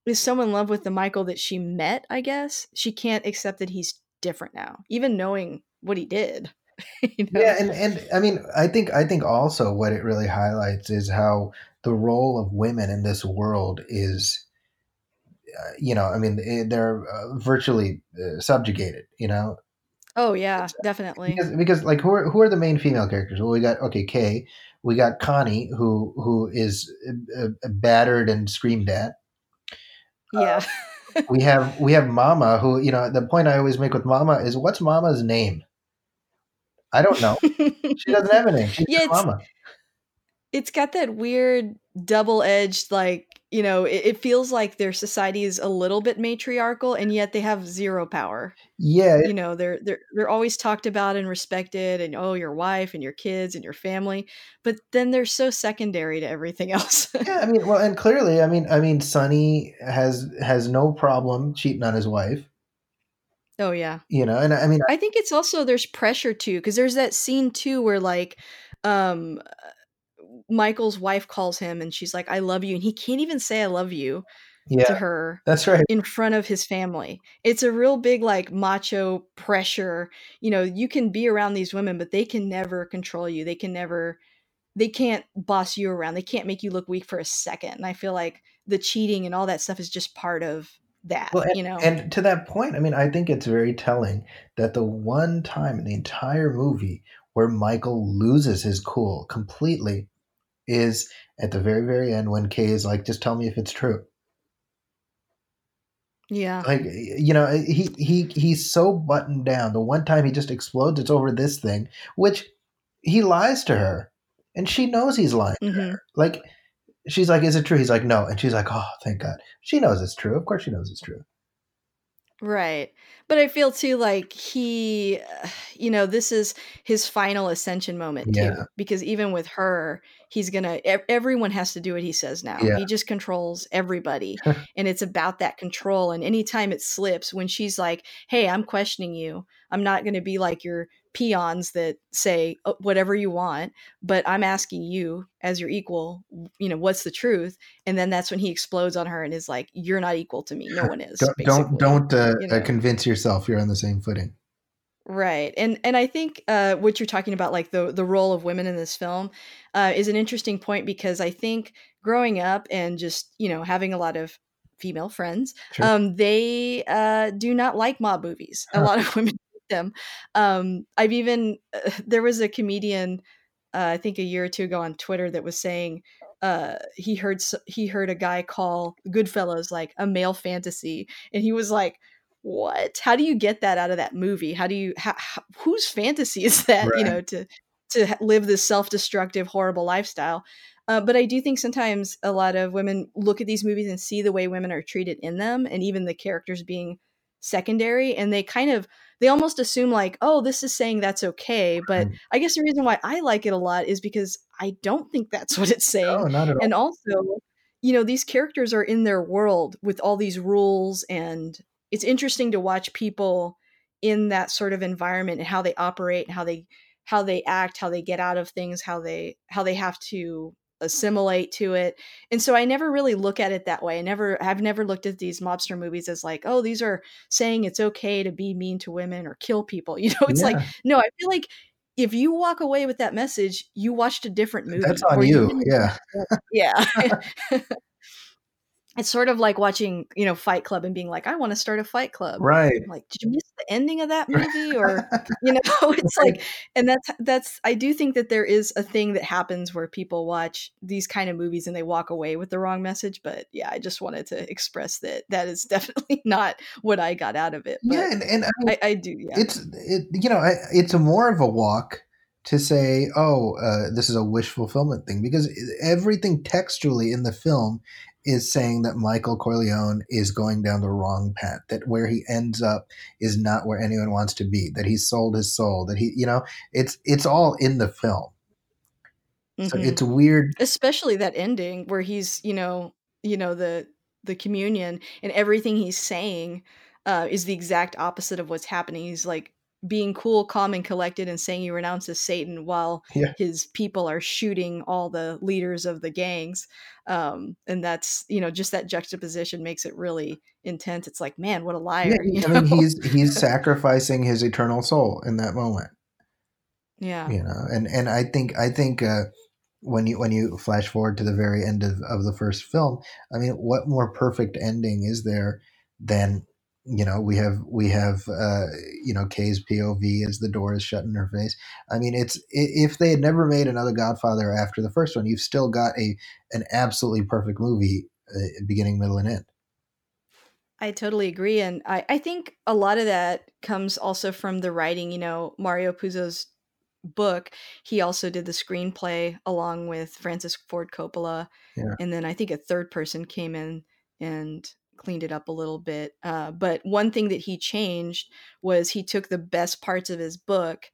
is so in love with the Michael that she met, I guess. She can't accept that he's different now, even knowing what he did. you know? Yeah, and and I mean, I think I think also what it really highlights is how the role of women in this world is uh, you know, I mean, eh, they're uh, virtually uh, subjugated, you know. Oh yeah, definitely. Because, because like who are who are the main female characters? Well, we got okay, Kay. We got Connie, who who is uh, uh battered and screamed at. Yeah. Uh, we have we have Mama, who you know the point I always make with Mama is what's Mama's name? I don't know. she doesn't have a name. She's yeah, Mama. It's got that weird double edged like you know it, it, feels like their society is a little bit matriarchal and yet they have zero power. Yeah you know they're they're they're always talked about and respected and oh your wife and your kids and your family but then they're so secondary to everything else. Yeah i mean well and clearly i mean i mean sonny has has no problem cheating on his wife. Oh yeah. You know and i mean i think it's also there's pressure too because there's that scene too where like um Michael's wife calls him and she's like, I love you. And he can't even say I love you yeah, to her. That's right. In front of his family. It's a real big, like, macho pressure. You know, you can be around these women, but they can never control you. They can never, they can't boss you around. They can't make you look weak for a second. And I feel like the cheating and all that stuff is just part of that, well, and, you know. And to that point, I mean, I think it's very telling that the one time in the entire movie where Michael loses his cool completely is at the very, very end when Kay is like, just tell me if it's true. Yeah. Like you know, he he he's so buttoned down. The one time he just explodes, it's over this thing, which he lies to her. And she knows he's lying mm-hmm. to her. Like she's like, Is it true? He's like, No. And she's like, Oh, thank God. She knows it's true. Of course she knows it's true. Right. But I feel too like he, you know, this is his final ascension moment too. Yeah. Because even with her, he's gonna. Everyone has to do what he says now. Yeah. He just controls everybody, and it's about that control. And anytime it slips, when she's like, "Hey, I'm questioning you. I'm not gonna be like your peons that say oh, whatever you want but i'm asking you as your equal you know what's the truth and then that's when he explodes on her and is like you're not equal to me no one is don't don't, don't uh, you know? convince yourself you're on the same footing right and and i think uh, what you're talking about like the the role of women in this film uh, is an interesting point because i think growing up and just you know having a lot of female friends sure. um, they uh, do not like mob movies a lot of women them. Um, I've even uh, there was a comedian uh, I think a year or two ago on Twitter that was saying uh, he heard he heard a guy call Goodfellas like a male fantasy, and he was like, "What? How do you get that out of that movie? How do you? How, whose fantasy is that? Right. You know, to to live this self destructive, horrible lifestyle." Uh, but I do think sometimes a lot of women look at these movies and see the way women are treated in them, and even the characters being secondary, and they kind of they almost assume like, oh, this is saying that's okay. But mm. I guess the reason why I like it a lot is because I don't think that's what it's saying. No, not at all. And also, you know, these characters are in their world with all these rules, and it's interesting to watch people in that sort of environment and how they operate, how they how they act, how they get out of things, how they how they have to assimilate to it. And so I never really look at it that way. I never I've never looked at these mobster movies as like, oh, these are saying it's okay to be mean to women or kill people. You know, it's yeah. like no, I feel like if you walk away with that message, you watched a different movie. That's on you. you yeah. yeah. it's sort of like watching, you know, Fight Club and being like, I want to start a Fight Club. Right. I'm like, did you miss the ending of that movie? Or, you know, it's like, and that's, that's, I do think that there is a thing that happens where people watch these kind of movies and they walk away with the wrong message. But yeah, I just wanted to express that that is definitely not what I got out of it. But yeah. And, and I, mean, I, I, do. Yeah. It's, it, you know, it's a more of a walk to say, oh, uh, this is a wish fulfillment thing because everything textually in the film is saying that Michael Corleone is going down the wrong path, that where he ends up is not where anyone wants to be, that he sold his soul, that he, you know, it's it's all in the film. Mm-hmm. So it's weird, especially that ending where he's, you know, you know the the communion and everything he's saying uh, is the exact opposite of what's happening. He's like being cool, calm, and collected and saying he renounces Satan while yeah. his people are shooting all the leaders of the gangs. Um, and that's, you know, just that juxtaposition makes it really intense. It's like, man, what a liar. Yeah, I mean, he's he's sacrificing his eternal soul in that moment. Yeah. You know, and, and I think I think uh when you when you flash forward to the very end of, of the first film, I mean, what more perfect ending is there than you know we have we have uh, you know Kay's POV as the door is shut in her face. I mean, it's if they had never made another Godfather after the first one, you've still got a an absolutely perfect movie, uh, beginning, middle, and end. I totally agree, and I I think a lot of that comes also from the writing. You know, Mario Puzo's book, he also did the screenplay along with Francis Ford Coppola, yeah. and then I think a third person came in and cleaned it up a little bit. Uh, but one thing that he changed was he took the best parts of his book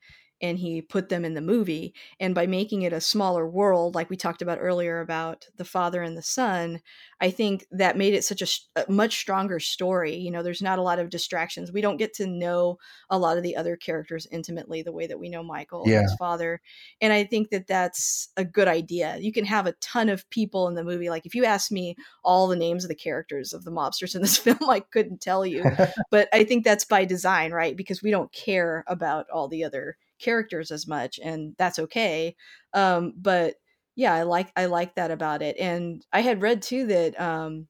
and he put them in the movie. And by making it a smaller world, like we talked about earlier about the father and the son, I think that made it such a, a, much stronger story. You know, there's not a lot of distractions. We don't get to know a lot of the other characters intimately the way that we know Michael yeah. and his father. And I think that that's a good idea. You can have a ton of people in the movie. Like if you ask me all the names of the characters of the mobsters in this film, I couldn't tell you. but I think that's by design, right? Because we don't care about all the other characters as much and that's okay um but yeah i like i like that about it and i had read too that um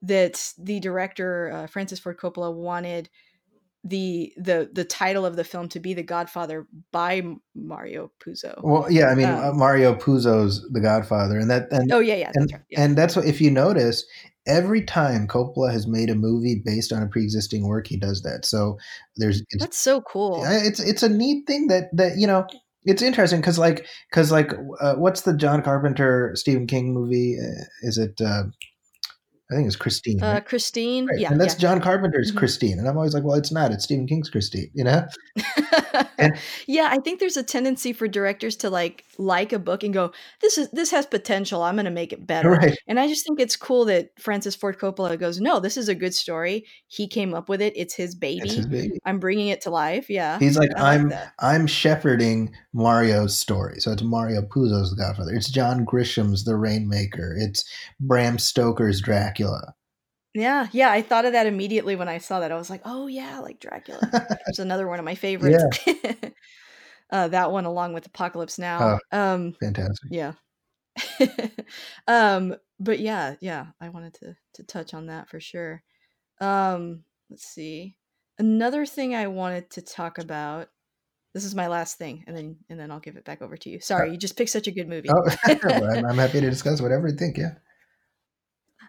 that the director uh, francis ford coppola wanted the the the title of the film to be the godfather by mario puzo well yeah i mean um, uh, mario puzo's the godfather and that and oh yeah yeah, and, that's right, yeah. and that's what if you notice every time Coppola has made a movie based on a pre-existing work, he does that. So there's that's so cool. It's it's a neat thing that that you know it's interesting because like because like uh, what's the John Carpenter Stephen King movie? Uh, is it? Uh, I think it's Christine. Uh, right? Christine, right. yeah, and that's yeah. John Carpenter's mm-hmm. Christine, and I'm always like, well, it's not. It's Stephen King's Christine, you know. and, yeah, I think there's a tendency for directors to like like a book and go, this is this has potential. I'm going to make it better. Right. And I just think it's cool that Francis Ford Coppola goes, no, this is a good story. He came up with it. It's his baby. It's his baby. I'm bringing it to life. Yeah. He's like, I I'm like I'm shepherding Mario's story. So it's Mario Puzo's The Godfather. It's John Grisham's The Rainmaker. It's Bram Stoker's Dracula. Yeah, yeah, I thought of that immediately when I saw that. I was like, "Oh yeah, like Dracula." It's another one of my favorites. Yeah. uh, that one, along with Apocalypse Now. Oh, um, fantastic. Yeah. um, but yeah, yeah, I wanted to to touch on that for sure. Um, let's see. Another thing I wanted to talk about. This is my last thing, and then and then I'll give it back over to you. Sorry, uh, you just picked such a good movie. Oh, I'm, I'm happy to discuss whatever you think. Yeah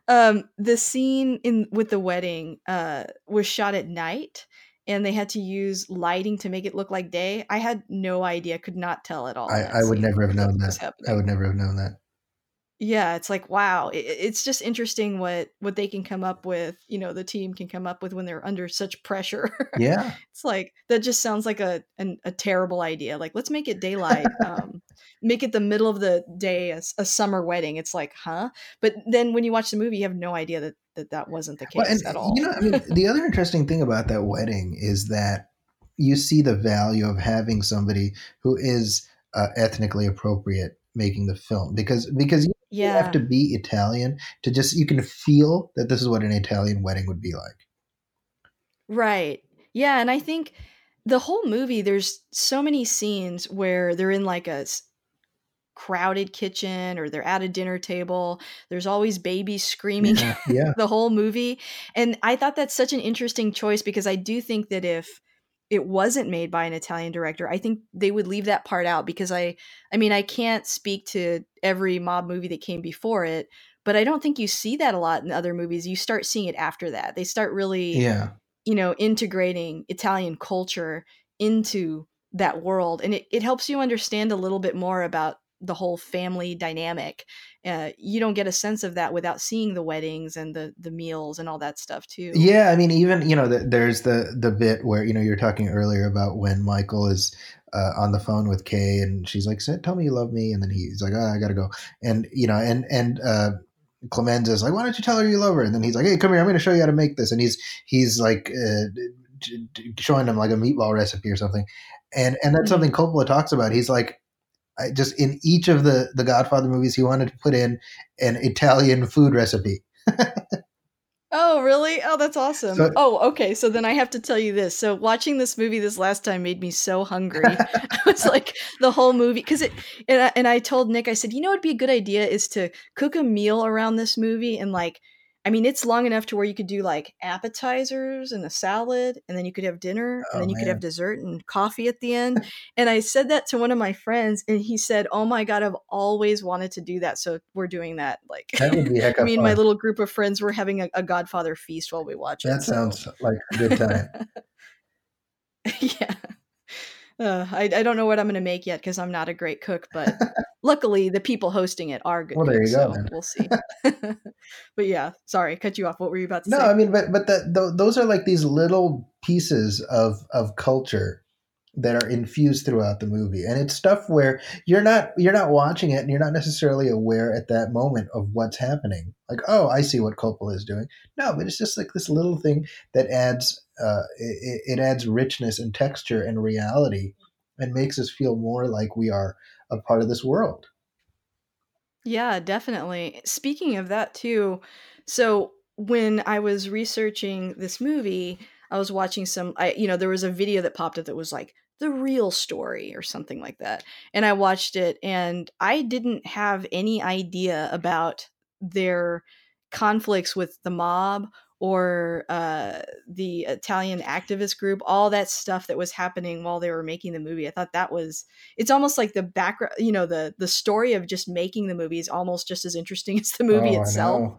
um the scene in with the wedding uh was shot at night and they had to use lighting to make it look like day. I had no idea could not tell at all i, I would never have known that. i would never have known that yeah it's like wow it, it's just interesting what what they can come up with you know the team can come up with when they're under such pressure. Yeah. It's like that just sounds like a an, a terrible idea like let's make it daylight um make it the middle of the day a, a, summer wedding it's like huh? But then when you watch the movie you have no idea that that, that wasn't the case well, and, at all. you know I mean, the other interesting thing about that wedding is that you see the value of having somebody who is uh, ethnically appropriate making the film because because you yeah. have to be Italian to just you can feel that this is what an Italian wedding would be like. Right. Yeah, and I think the whole movie there's so many scenes where they're in like a crowded kitchen or they're at a dinner table. There's always babies screaming yeah, yeah. the whole movie. And I thought that's such an interesting choice because I do think that if it wasn't made by an Italian director, I think they would leave that part out because I I mean, I can't speak to every mob movie that came before it, but I don't think you see that a lot in other movies. You start seeing it after that. They start really yeah. you know, integrating Italian culture into that world and it, it helps you understand a little bit more about the whole family dynamic. Uh, you don't get a sense of that without seeing the weddings and the the meals and all that stuff too. Yeah, I mean, even you know, the, there's the the bit where you know you're talking earlier about when Michael is uh, on the phone with Kay and she's like, "Tell me you love me," and then he's like, oh, "I gotta go," and you know, and and uh, Clemenza is like, "Why don't you tell her you love her?" And then he's like, "Hey, come here, I'm going to show you how to make this," and he's he's like. Uh, showing them like a meatball recipe or something and and that's mm-hmm. something Coppola talks about. He's like, I just in each of the the Godfather movies, he wanted to put in an Italian food recipe. oh, really? Oh, that's awesome. So, oh, okay. So then I have to tell you this. So watching this movie this last time made me so hungry. I was like the whole movie because it and I, and I told Nick I said, "You know it'd be a good idea is to cook a meal around this movie and like I mean, it's long enough to where you could do like appetizers and a salad, and then you could have dinner, Oh and then you could have dessert and coffee at the end. and I said that to one of my friends, and he said, "Oh my god, I've always wanted to do that." So we're doing that. Like that would be heck of me and my little group of friends were having a, a Godfather feast while we watch it. That so. sounds like a good time. yeah. Uh, I, I don't know what I'm going to make yet because I'm not a great cook, but luckily the people hosting it are good. Well, there you go, then. we'll see. but yeah, sorry, cut you off. What were you about to No, say? No, I mean, but but the, the, those are like these little pieces of of culture that are infused throughout the movie, and it's stuff where you're not you're not watching it, and you're not necessarily aware at that moment of what's happening. Like, oh, I see what Coppola is doing. No, but it's just like this little thing that adds uh, it, it adds richness and texture and reality, and makes us feel more like we are a part of this world. Yeah, definitely. Speaking of that too, so when I was researching this movie, I was watching some I you know, there was a video that popped up that was like the real story or something like that. And I watched it and I didn't have any idea about their conflicts with the mob or uh, the Italian activist group, all that stuff that was happening while they were making the movie. I thought that was it's almost like the background, you know, the the story of just making the movie is almost just as interesting as the movie Oh, itself.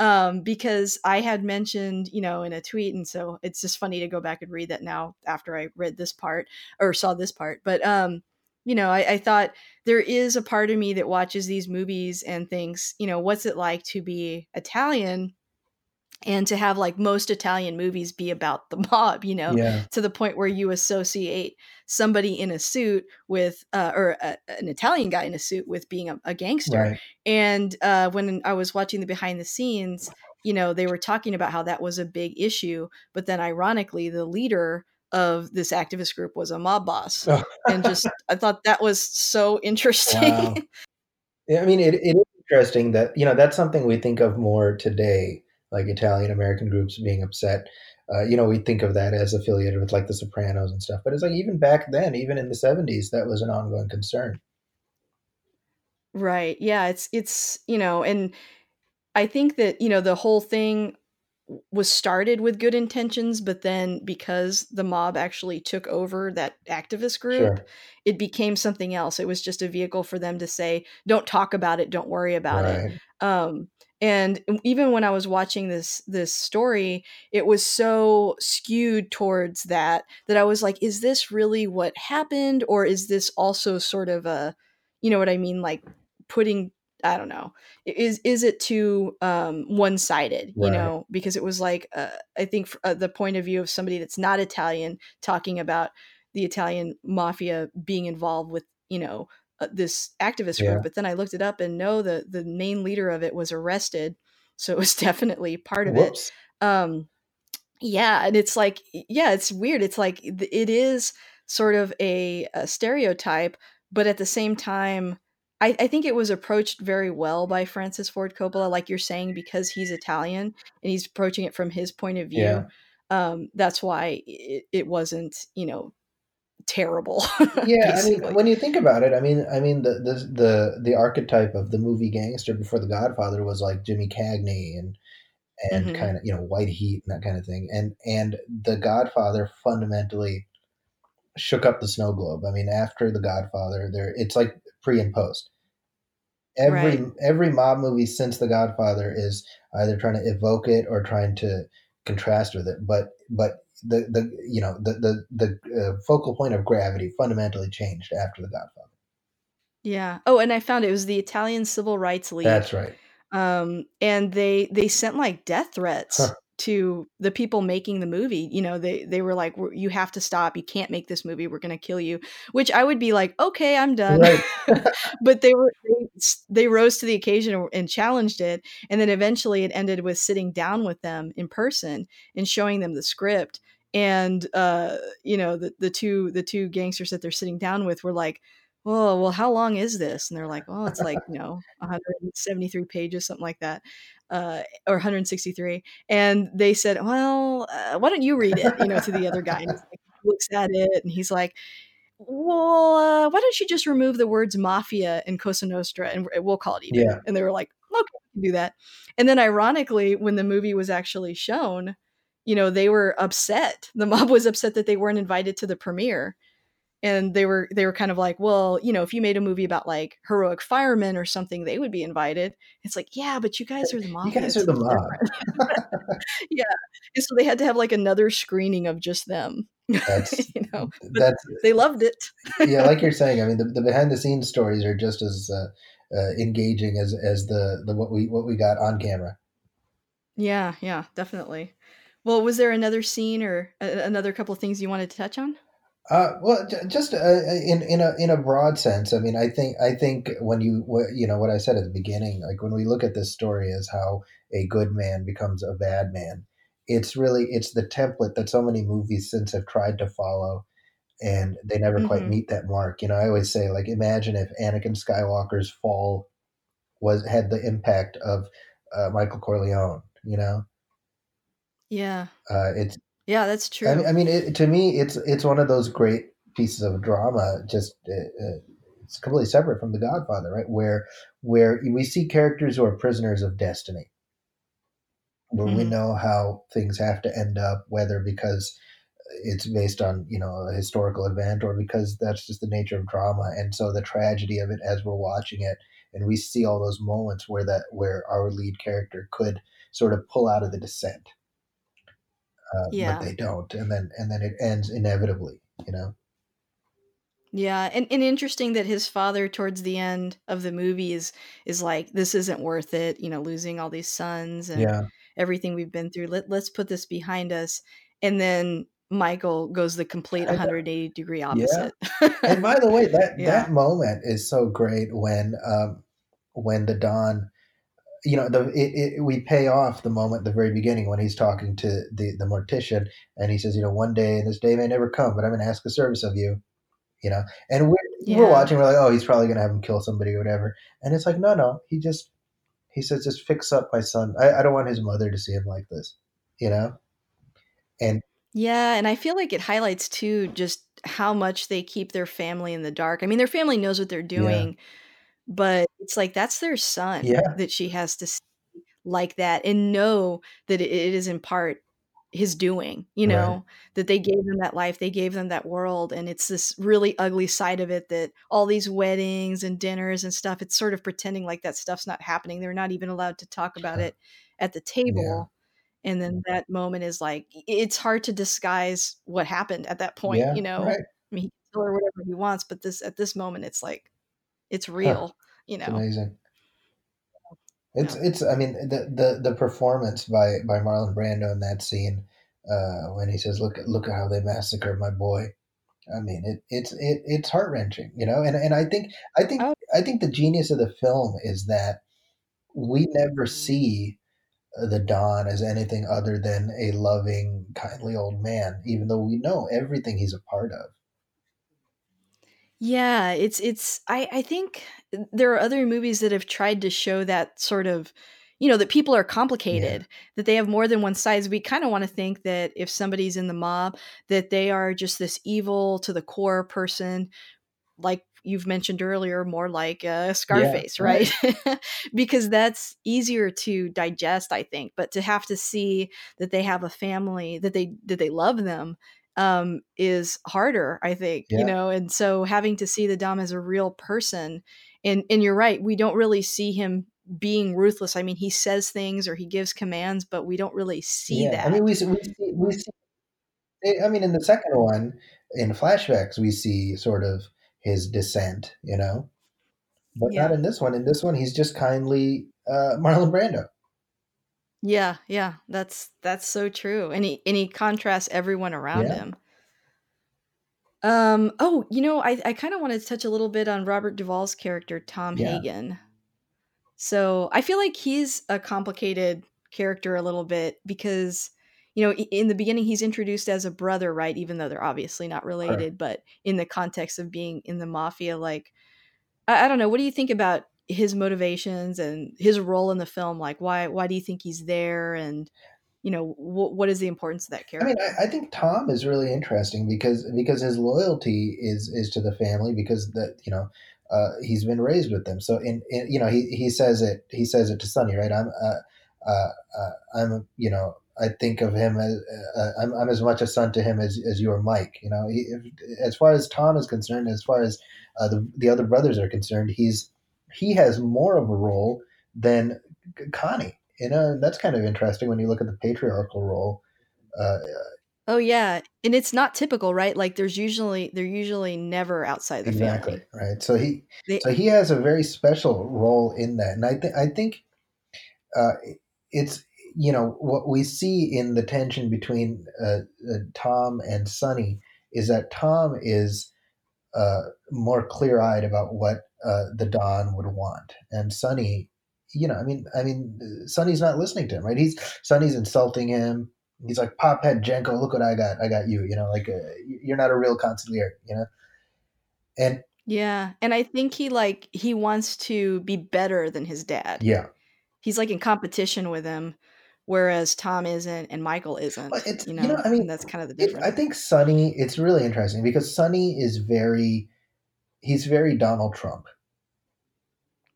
Um, because I had mentioned, you know, in a tweet, and so it's just funny to go back and read that now after I read this part or saw this part. But um, you know, I, I thought there is a part of me that watches these movies and thinks, you know, what's it like to be Italian and to have like most Italian movies be about the mob, you know, Yeah, to the point where you associate somebody in a suit with, uh, or a, an Italian guy in a suit with being a, a gangster. right. And uh, when I was watching the behind the scenes, you know, they were talking about how that was a big issue. But then ironically, the leader of this activist group was a mob boss. Oh. and just, I thought that was so interesting. Wow. Yeah, I mean, it, it is interesting that you know that's something we think of more today, like Italian American groups being upset. Uh, you know, we think of that as affiliated with like the Sopranos and stuff, but it's like even back then, even in the '70s, that was an ongoing concern. right. Yeah. It's, it's, you know, and I think that, you know, the whole thing was started with good intentions, but then because the mob actually took over that activist group, Sure, it became something else. It was just a vehicle for them to say, "Don't talk about it, don't worry about it." Right. Um, and even when I was watching this this story, it was so skewed towards that that I was like, "Is this really what happened, or is this also sort of a, you know what I mean, like putting I don't know. Is is it too um, one sided? You know, because it was like uh, I think f- uh, the point of view of somebody that's not Italian talking about the Italian mafia being involved with you know uh, this activist Yeah. group. But then I looked it up and no, the the main leader of it was arrested, so it was definitely part of it. Um, yeah, and it's like yeah, it's weird. It's like it is sort of a, a stereotype, but at the same time, I, I think it was approached very well by Francis Ford Coppola, like you're saying, because he's Italian and he's approaching it from his point of view. Yeah. Um, that's why it, it wasn't, you know, terrible. Yeah, I mean, when you think about it, I mean, I mean, the the the the archetype of the movie gangster before The Godfather was like Jimmy Cagney and and Mhm. kind of you know White Heat and that kind of thing, and and The Godfather fundamentally shook up the snow globe. I mean, after The Godfather, there it's like pre and post. Every Right. every mob movie since The Godfather is either trying to evoke it or trying to contrast with it. But but the the you know the the the uh, focal point of gravity fundamentally changed after The Godfather. Yeah. Oh, and I found it was the Italian Civil Rights League. That's right. um and they they sent like death threats Huh. To the people making the movie you know they they were like you have to stop you can't make this movie we're going to kill you which i would be like okay i'm done. Right. but they were they, they rose to the occasion and- and challenged it and then eventually it ended with sitting down with them in person and showing them the script and uh you know the the two the two gangsters that they're sitting down with were like oh well how long is this? And they're like well it's like you know 173 pages something like that uh, or 163 and they said well uh, why don't you read it you know to the other guy and he's like, looks at it and he's like well uh, why don't you just remove the words mafia and cosa nostra and we'll call it even Yeah. and they were like okay do that. And then ironically, when the movie was actually shown, you know, they were upset. The mob was upset that they weren't invited to the premiere. And they were they were kind of like, well, you know, if you made a movie about like heroic firemen or something, they would be invited. It's like, yeah, but you guys are the mob. You guys are the mob. yeah. And so they had to have like another screening of just them. That's you know, that's they loved it. yeah, like you're saying. I mean, the, the behind the scenes stories are just as uh, uh, engaging as as the the what we what we got on camera. Yeah, yeah, definitely. Well, was there another scene or a- another couple of things you wanted to touch on? Uh, well, j- just uh, in in a in a broad sense, I mean, I think I think when you you know what I said at the beginning, like when we look at this story as how a good man becomes a bad man, it's really it's the template that so many movies since have tried to follow, and they never quite Mhm. meet that mark. You know, I always say like, imagine if Anakin Skywalker's fall was had the impact of uh, Michael Corleone. You know, Yeah. uh, it's Yeah, that's I true. mean, I mean it, to me, it's it's one of those great pieces of drama. Just uh, uh, it's completely separate from The Godfather, right? Where where we see characters who are prisoners of destiny, where we Mhm. know how things have to end up, whether because it's based on you know a historical event or because that's just the nature of drama, and so the tragedy of it as we're watching it, and we see all those moments where that where our lead character could sort of pull out of the descent uh, but they don't, and then and then it ends inevitably. You know. Yeah, and, and interesting that his father towards the end of the movie is is like, this isn't worth it, you know, losing all these sons and Yeah. everything we've been through. Let let's put this behind us. And then Michael goes the complete 180 degree Yeah. opposite. And by the way, that Yeah. that moment is so great when um, when the Don, you know, the it, it, we pay off the moment the very beginning when he's talking to the the mortician and he says, you know, one day and this day may never come, but I'm going to ask a service of you. You know, and we're we're watching, we're like, oh, he's probably going to have him kill somebody or whatever, and it's like, no, no, he just he says, just fix up my son. I, I don't want his mother to see him like this. You know, and Yeah, and I feel like it highlights too just how much they keep their family in the dark. I mean, their family knows what they're yeah, doing, but it's like that's their son yeah, that she has to see like that and know that it is in part his doing, you right, know, that they gave them that life, they gave them that world, and it's this really ugly side of it that all these weddings and dinners and stuff, it's sort of pretending like that stuff's not happening. They're not even allowed to talk about it at the yeah, table. And then mm-hmm. that moment is like it's hard to disguise what happened at that point, yeah, you know. right. I mean, he can tell her whatever he wants, but this at this moment it's like it's Huh, real, you it's know. amazing. It's Yeah. it's I mean the the the performance by by Marlon Brando in that scene uh, when he says look look at how they massacred my boy. I mean it it's it, it's heart wrenching, you know. And and I think I think Oh, I think the genius of the film is that we never see uh, the Don as anything other than a loving, kindly old man, even though we know everything he's a part of. Yeah, it's it's I I think there are other movies that have tried to show that sort of you know that people are Yeah, complicated, that they have more than one sides. We kind of want to think that if somebody's in the mob that they are just this evil to the core person like you've mentioned earlier, more like uh, yeah, Scarface, right. right? because that's easier to digest, I think. But to have to see that they have a family, that they that they love them, um, is harder, I think. You know, and so having to see the Don as a real person, and and you're right, we don't really see him being ruthless. I mean, he says things or he gives commands, but we don't really see yeah. I mean, we we see, we see I mean, in the second one, in flashbacks, we see sort of his descent, you know, but not in this one. In this one, he's just kindly uh, Marlon Brando. Yeah, yeah, that's that's so true. And he and he contrasts everyone around Yeah, him. Um, oh, you know, I I kind of wanted to touch a little bit on Robert Duvall's character, Tom yeah, Hagen. So I feel like he's a complicated character a little bit because, you know, i- in the beginning he's introduced as a brother, right? Even though they're obviously not related, but in the context of being in the mafia, like I, I don't know, what do you think about his motivations and his role in the film? Like, why why do you think he's there? And you know, what what is the importance of that character I mean. I, I think Tom is really interesting because because his loyalty is is to the family because that you know uh, he's been raised with them. So in, in, you know he, he says it he says it to Sonny right. I'm uh, uh, uh I'm you know I think of him as uh, I'm, I'm, as much a son to him as, as you are Mike. You know, he, as far as Tom is concerned, as far as uh, the the other brothers are concerned, he's he has more of a role than Connie. You know, that's kind of interesting when you look at the patriarchal role. Uh, oh yeah, and it's not typical, right? Like there's usually they're usually never outside the exactly, family. right? So he they, so he has a very special role in that, and I think I think uh, it's you know what we see in the tension between uh, uh, Tom and Sonny is that Tom is uh, more clear eyed about what uh, the Don would want, and Sonny, you know, I mean, I mean, Sonny's not listening to him, right? He's Sonny's insulting him. He's like, "Pophead Genco, look what I got! I got you." You know, like uh, you're not a real consigliere, you know. And yeah, and I think he like he wants to be better than his dad. Yeah, he's like in competition with him whereas Tom isn't and Michael isn't. You know, you know I mean, that's kind of the difference. It, I think Sonny, it's really interesting because Sonny is very, he's very Donald Trump.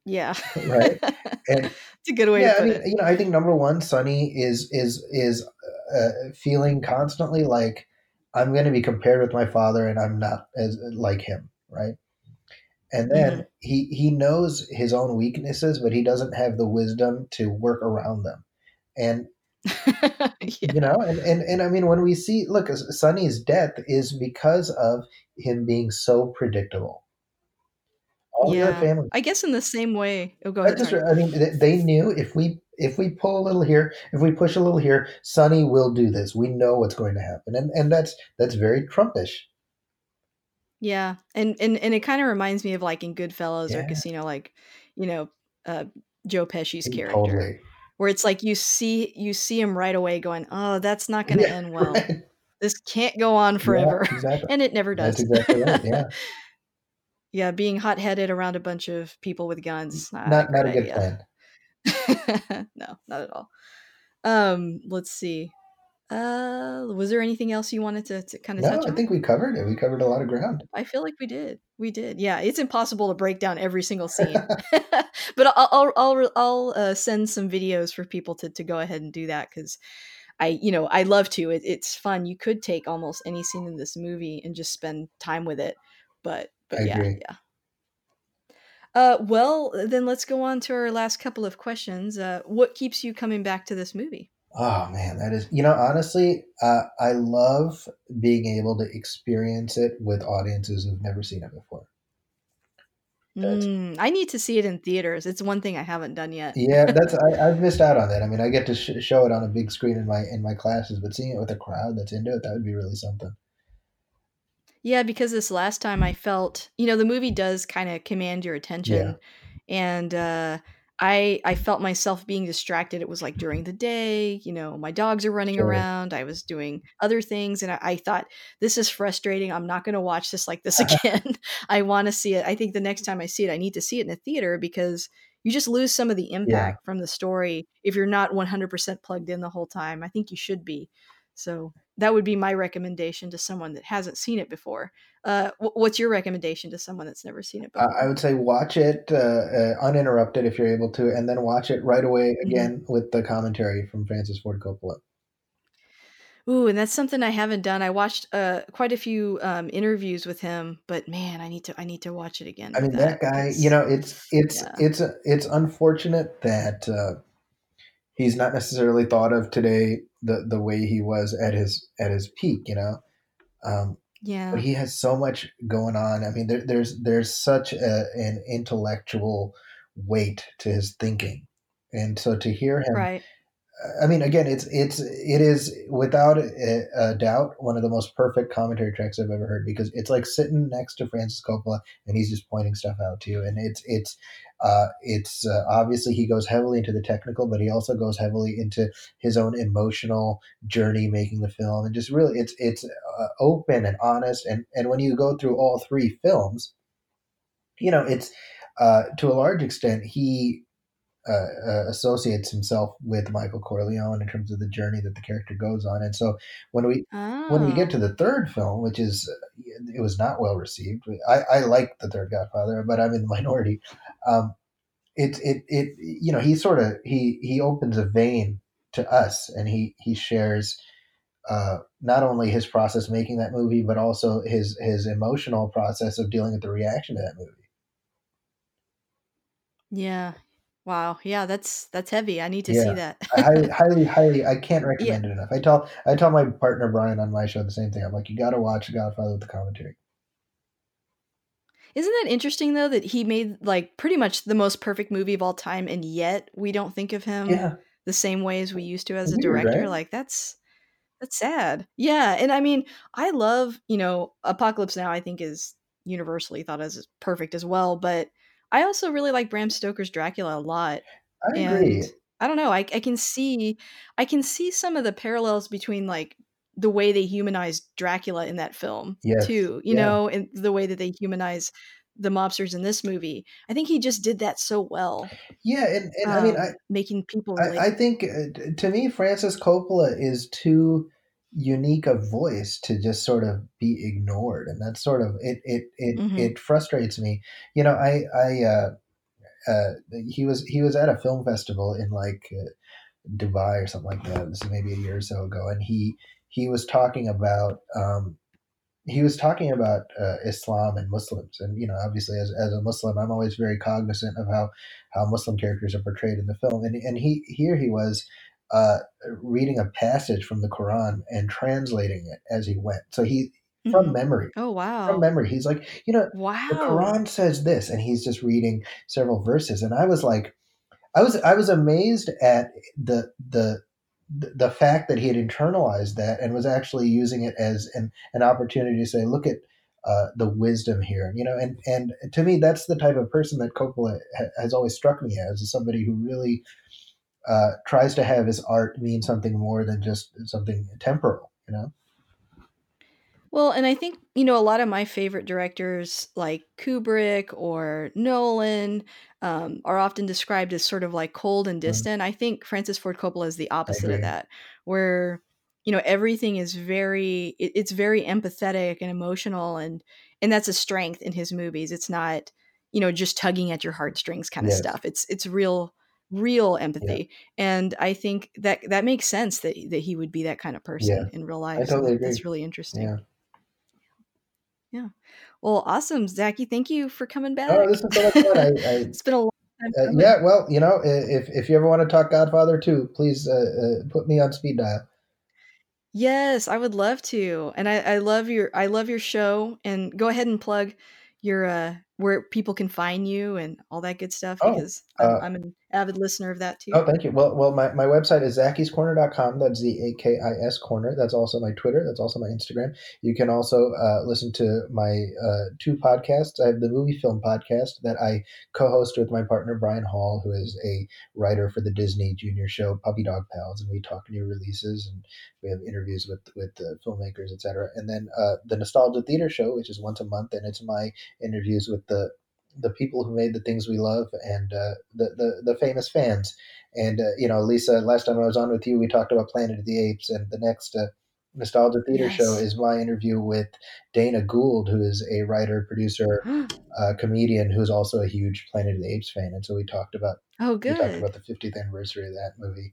Yeah. right. And it's a good way yeah, I mean, it. You know, I think number one, Sonny is is is uh, feeling constantly like I'm going to be compared with my father, and I'm not as like him, right? And then mm-hmm. he he knows his own weaknesses, but he doesn't have the wisdom to work around them and yeah. you know and, and and i mean when we see look sonny's death is because of him being so predictable all yeah. family i guess in the same way oh, go ahead, just, i mean they knew if we if we pull a little here if we push a little here sonny will do this we know what's going to happen and and that's that's very trumpish yeah and and, and it kind of reminds me of like in goodfellas yeah. or casino like you know uh joe pesci's character totally where it's like you see you see him right away going, "Oh, that's not going to yeah, end well. Right. This can't go on forever." Yeah, exactly. and it never does. That's exactly right. Yeah. yeah, being hot-headed around a bunch of people with guns. Not not, not a good idea. plan. no, not at all. Um, let's see. Uh, was there anything else you wanted to, to kind of no, touch on? I think we covered it. We covered a lot of ground. I feel like we did. We did. Yeah, it's impossible to break down every single scene, but I'll I'll I'll, I'll uh, send some videos for people to to go ahead and do that because I you know I love to. It, it's fun. You could take almost any scene in this movie and just spend time with it, but but I yeah agree. yeah. Uh, well, then let's go on to our last couple of questions. Uh, what keeps you coming back to this movie? Oh man, that is you know honestly, uh, I love being able to experience it with audiences who've never seen it before. Mm, I need to see it in theaters. It's one thing I haven't done yet. yeah, that's I, have missed out on that. I mean, I get to sh- show it on a big screen in my in my classes, but seeing it with a crowd that's into it, that would be really something. Yeah, because this last time I felt, you know, the movie does kind of command your attention, yeah. and uh, I I felt myself being distracted. It was like during the day, you know, my dogs are running sure. around. I was doing other things, and I, I thought this is frustrating. I'm not going to watch this like this again. I want to see it. I think the next time I see it, I need to see it in a theater because you just lose some of the impact yeah. from the story if you're not 100% plugged in the whole time. I think you should be. So that would be my recommendation to someone that hasn't seen it before. Uh, what's your recommendation to someone that's never seen it before? I would say watch it uh, uh, uninterrupted if you're able to, and then watch it right away mm-hmm. again mm-hmm. with the commentary from Francis Ford Coppola. Ooh, and that's something I haven't done. I watched uh, quite a few um, interviews with him, but man, I need to I need to watch it again. I mean, that, that guy, you know, it's it's yeah. it's it's unfortunate that uh, he's not necessarily thought of today the the way he was at his at his peak you know? Um, yeah. but he has so much going on. I mean there, there's there's such a, an intellectual weight to his thinking. And so to hear him right I mean, again, it's it's it is without a, a, doubt one of the most perfect commentary tracks I've ever heard because it's like sitting next to Francis Coppola and he's just pointing stuff out to you, and it's it's uh, it's uh, obviously he goes heavily into the technical, but he also goes heavily into his own emotional journey making the film, and just really it's it's uh, open and honest, and and when you go through all three films, you know, it's uh, to a large extent he uh, uh, associates himself with Michael Corleone in terms of the journey that the character goes on. And so when we oh. when we get to the oh. third film, which is it was not well received. I, I like the Third Godfather, but I'm in the minority. Um, it, it, it, you know, he sort of he he opens a vein to us, and he he shares uh, not only his process making that movie, but also his his emotional process of dealing with the reaction to that movie. Yeah. Wow. Yeah, that's that's heavy. I need to yeah. see that. I highly, highly, highly, I can't recommend yeah. it enough. I tell I tell my partner Brian on my show the same thing. I'm like, you got to watch Godfather with the commentary. Isn't that interesting though that he made like pretty much the most perfect movie of all time, and yet we don't think of him yeah. the same way as we used to as a director? Right? Like that's that's sad. Yeah, and I mean, I love you know Apocalypse Now. I think is universally thought as perfect as well, but I also really like Bram Stoker's Dracula a lot. I agree. And I don't know. I, I can see I can see some of the parallels between like the way they humanized Dracula in that film yes. too. You yeah. know, and the way that they humanize the mobsters in this movie. I think he just did that so well. Yeah, and, and um, I mean, I, um, making people. I, I, think uh, to me, Francis Coppola is too unique a voice to just sort of be ignored, and that's sort of it. It it mm-hmm. it frustrates me. You know, I I uh, uh, he was he was at a film festival in like uh, Dubai or something like that. This is maybe a year or so ago, and he he was talking about um, he was talking about uh, Islam and Muslims, and you know, obviously, as, as a Muslim, I'm always very cognizant of how how Muslim characters are portrayed in the film. And and he here he was uh, reading a passage from the Quran and translating it as he went. So he from mm-hmm. memory. Oh wow! From memory, he's like, you know, wow. The Quran says this, and he's just reading several verses, and I was like, I was I was amazed at the the the fact that he had internalized that and was actually using it as an, an opportunity to say, look at uh, the wisdom here, you know, and and to me, that's the type of person that Coppola ha- has always struck me as, as somebody who really uh, tries to have his art mean something more than just something temporal, you know. Well, and I think, you know, a lot of my favorite directors like Kubrick or Nolan um, are often described as sort of like cold and mm-hmm. distant. Mm. I think Francis Ford Coppola is the opposite of that, where, you know, everything is very, it, it's very empathetic and emotional. And, and that's a strength in his movies. It's not, you know, just tugging at your heartstrings kind of yes. stuff. It's, it's real, real empathy. Yeah. And I think that that makes sense that, that he would be that kind of person yeah. in real life. I totally so agree. That's really interesting. Yeah. Yeah. Well, awesome, Zaki. Thank you for coming back. Oh, this is so much fun. I, I, it's been a long time. Uh, yeah. Well, you know, if if you ever want to talk Godfather too, please uh, uh, put me on speed dial. Yes, I would love to. And I, I love your I love your show. And go ahead and plug your uh where people can find you and all that good stuff oh, because I'm, uh, I'm, an avid listener of that too. Oh, thank you. Well, well, my, my website is zakiscorner.com. That's the A K I S corner. That's also my Twitter. That's also my Instagram. You can also uh, listen to my uh, two podcasts. I have the movie film podcast that I co-host with my partner Brian Hall, who is a writer for the Disney Junior show Puppy Dog Pals, and we talk new releases and we have interviews with with uh, filmmakers, etc. And then uh, the Nostalgia Theater show, which is once a month, and it's my interviews with the the people who made the things we love and uh, the, the the famous fans. And uh, you know, Lisa, last time I was on with you, we talked about Planet of the Apes, and the next uh, Nostalgia Theater yes. show is my interview with Dana Gould, who is a writer, producer, uh, comedian, who's also a huge Planet of the Apes fan. And so we talked about oh, good. We talked about the 50th anniversary of that movie.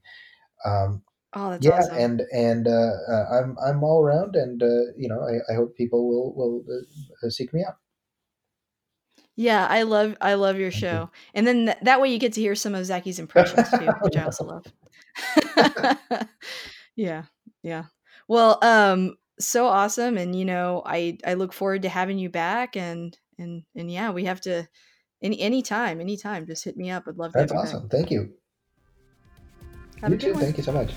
Um, oh, that's yeah, awesome. and and uh, uh, I'm I'm all around, and uh, you know, I, I hope people will will uh, seek me out. Yeah, I love I love your show, and then th- that way you get to hear some of Zaki's impressions too, which I also love. yeah, yeah. Well, um, so awesome, and you know, I I look forward to having you back, and and and yeah, we have to any anytime, anytime, just hit me up. I'd love to. That's awesome. Thank you. Have you too. Thank you so much.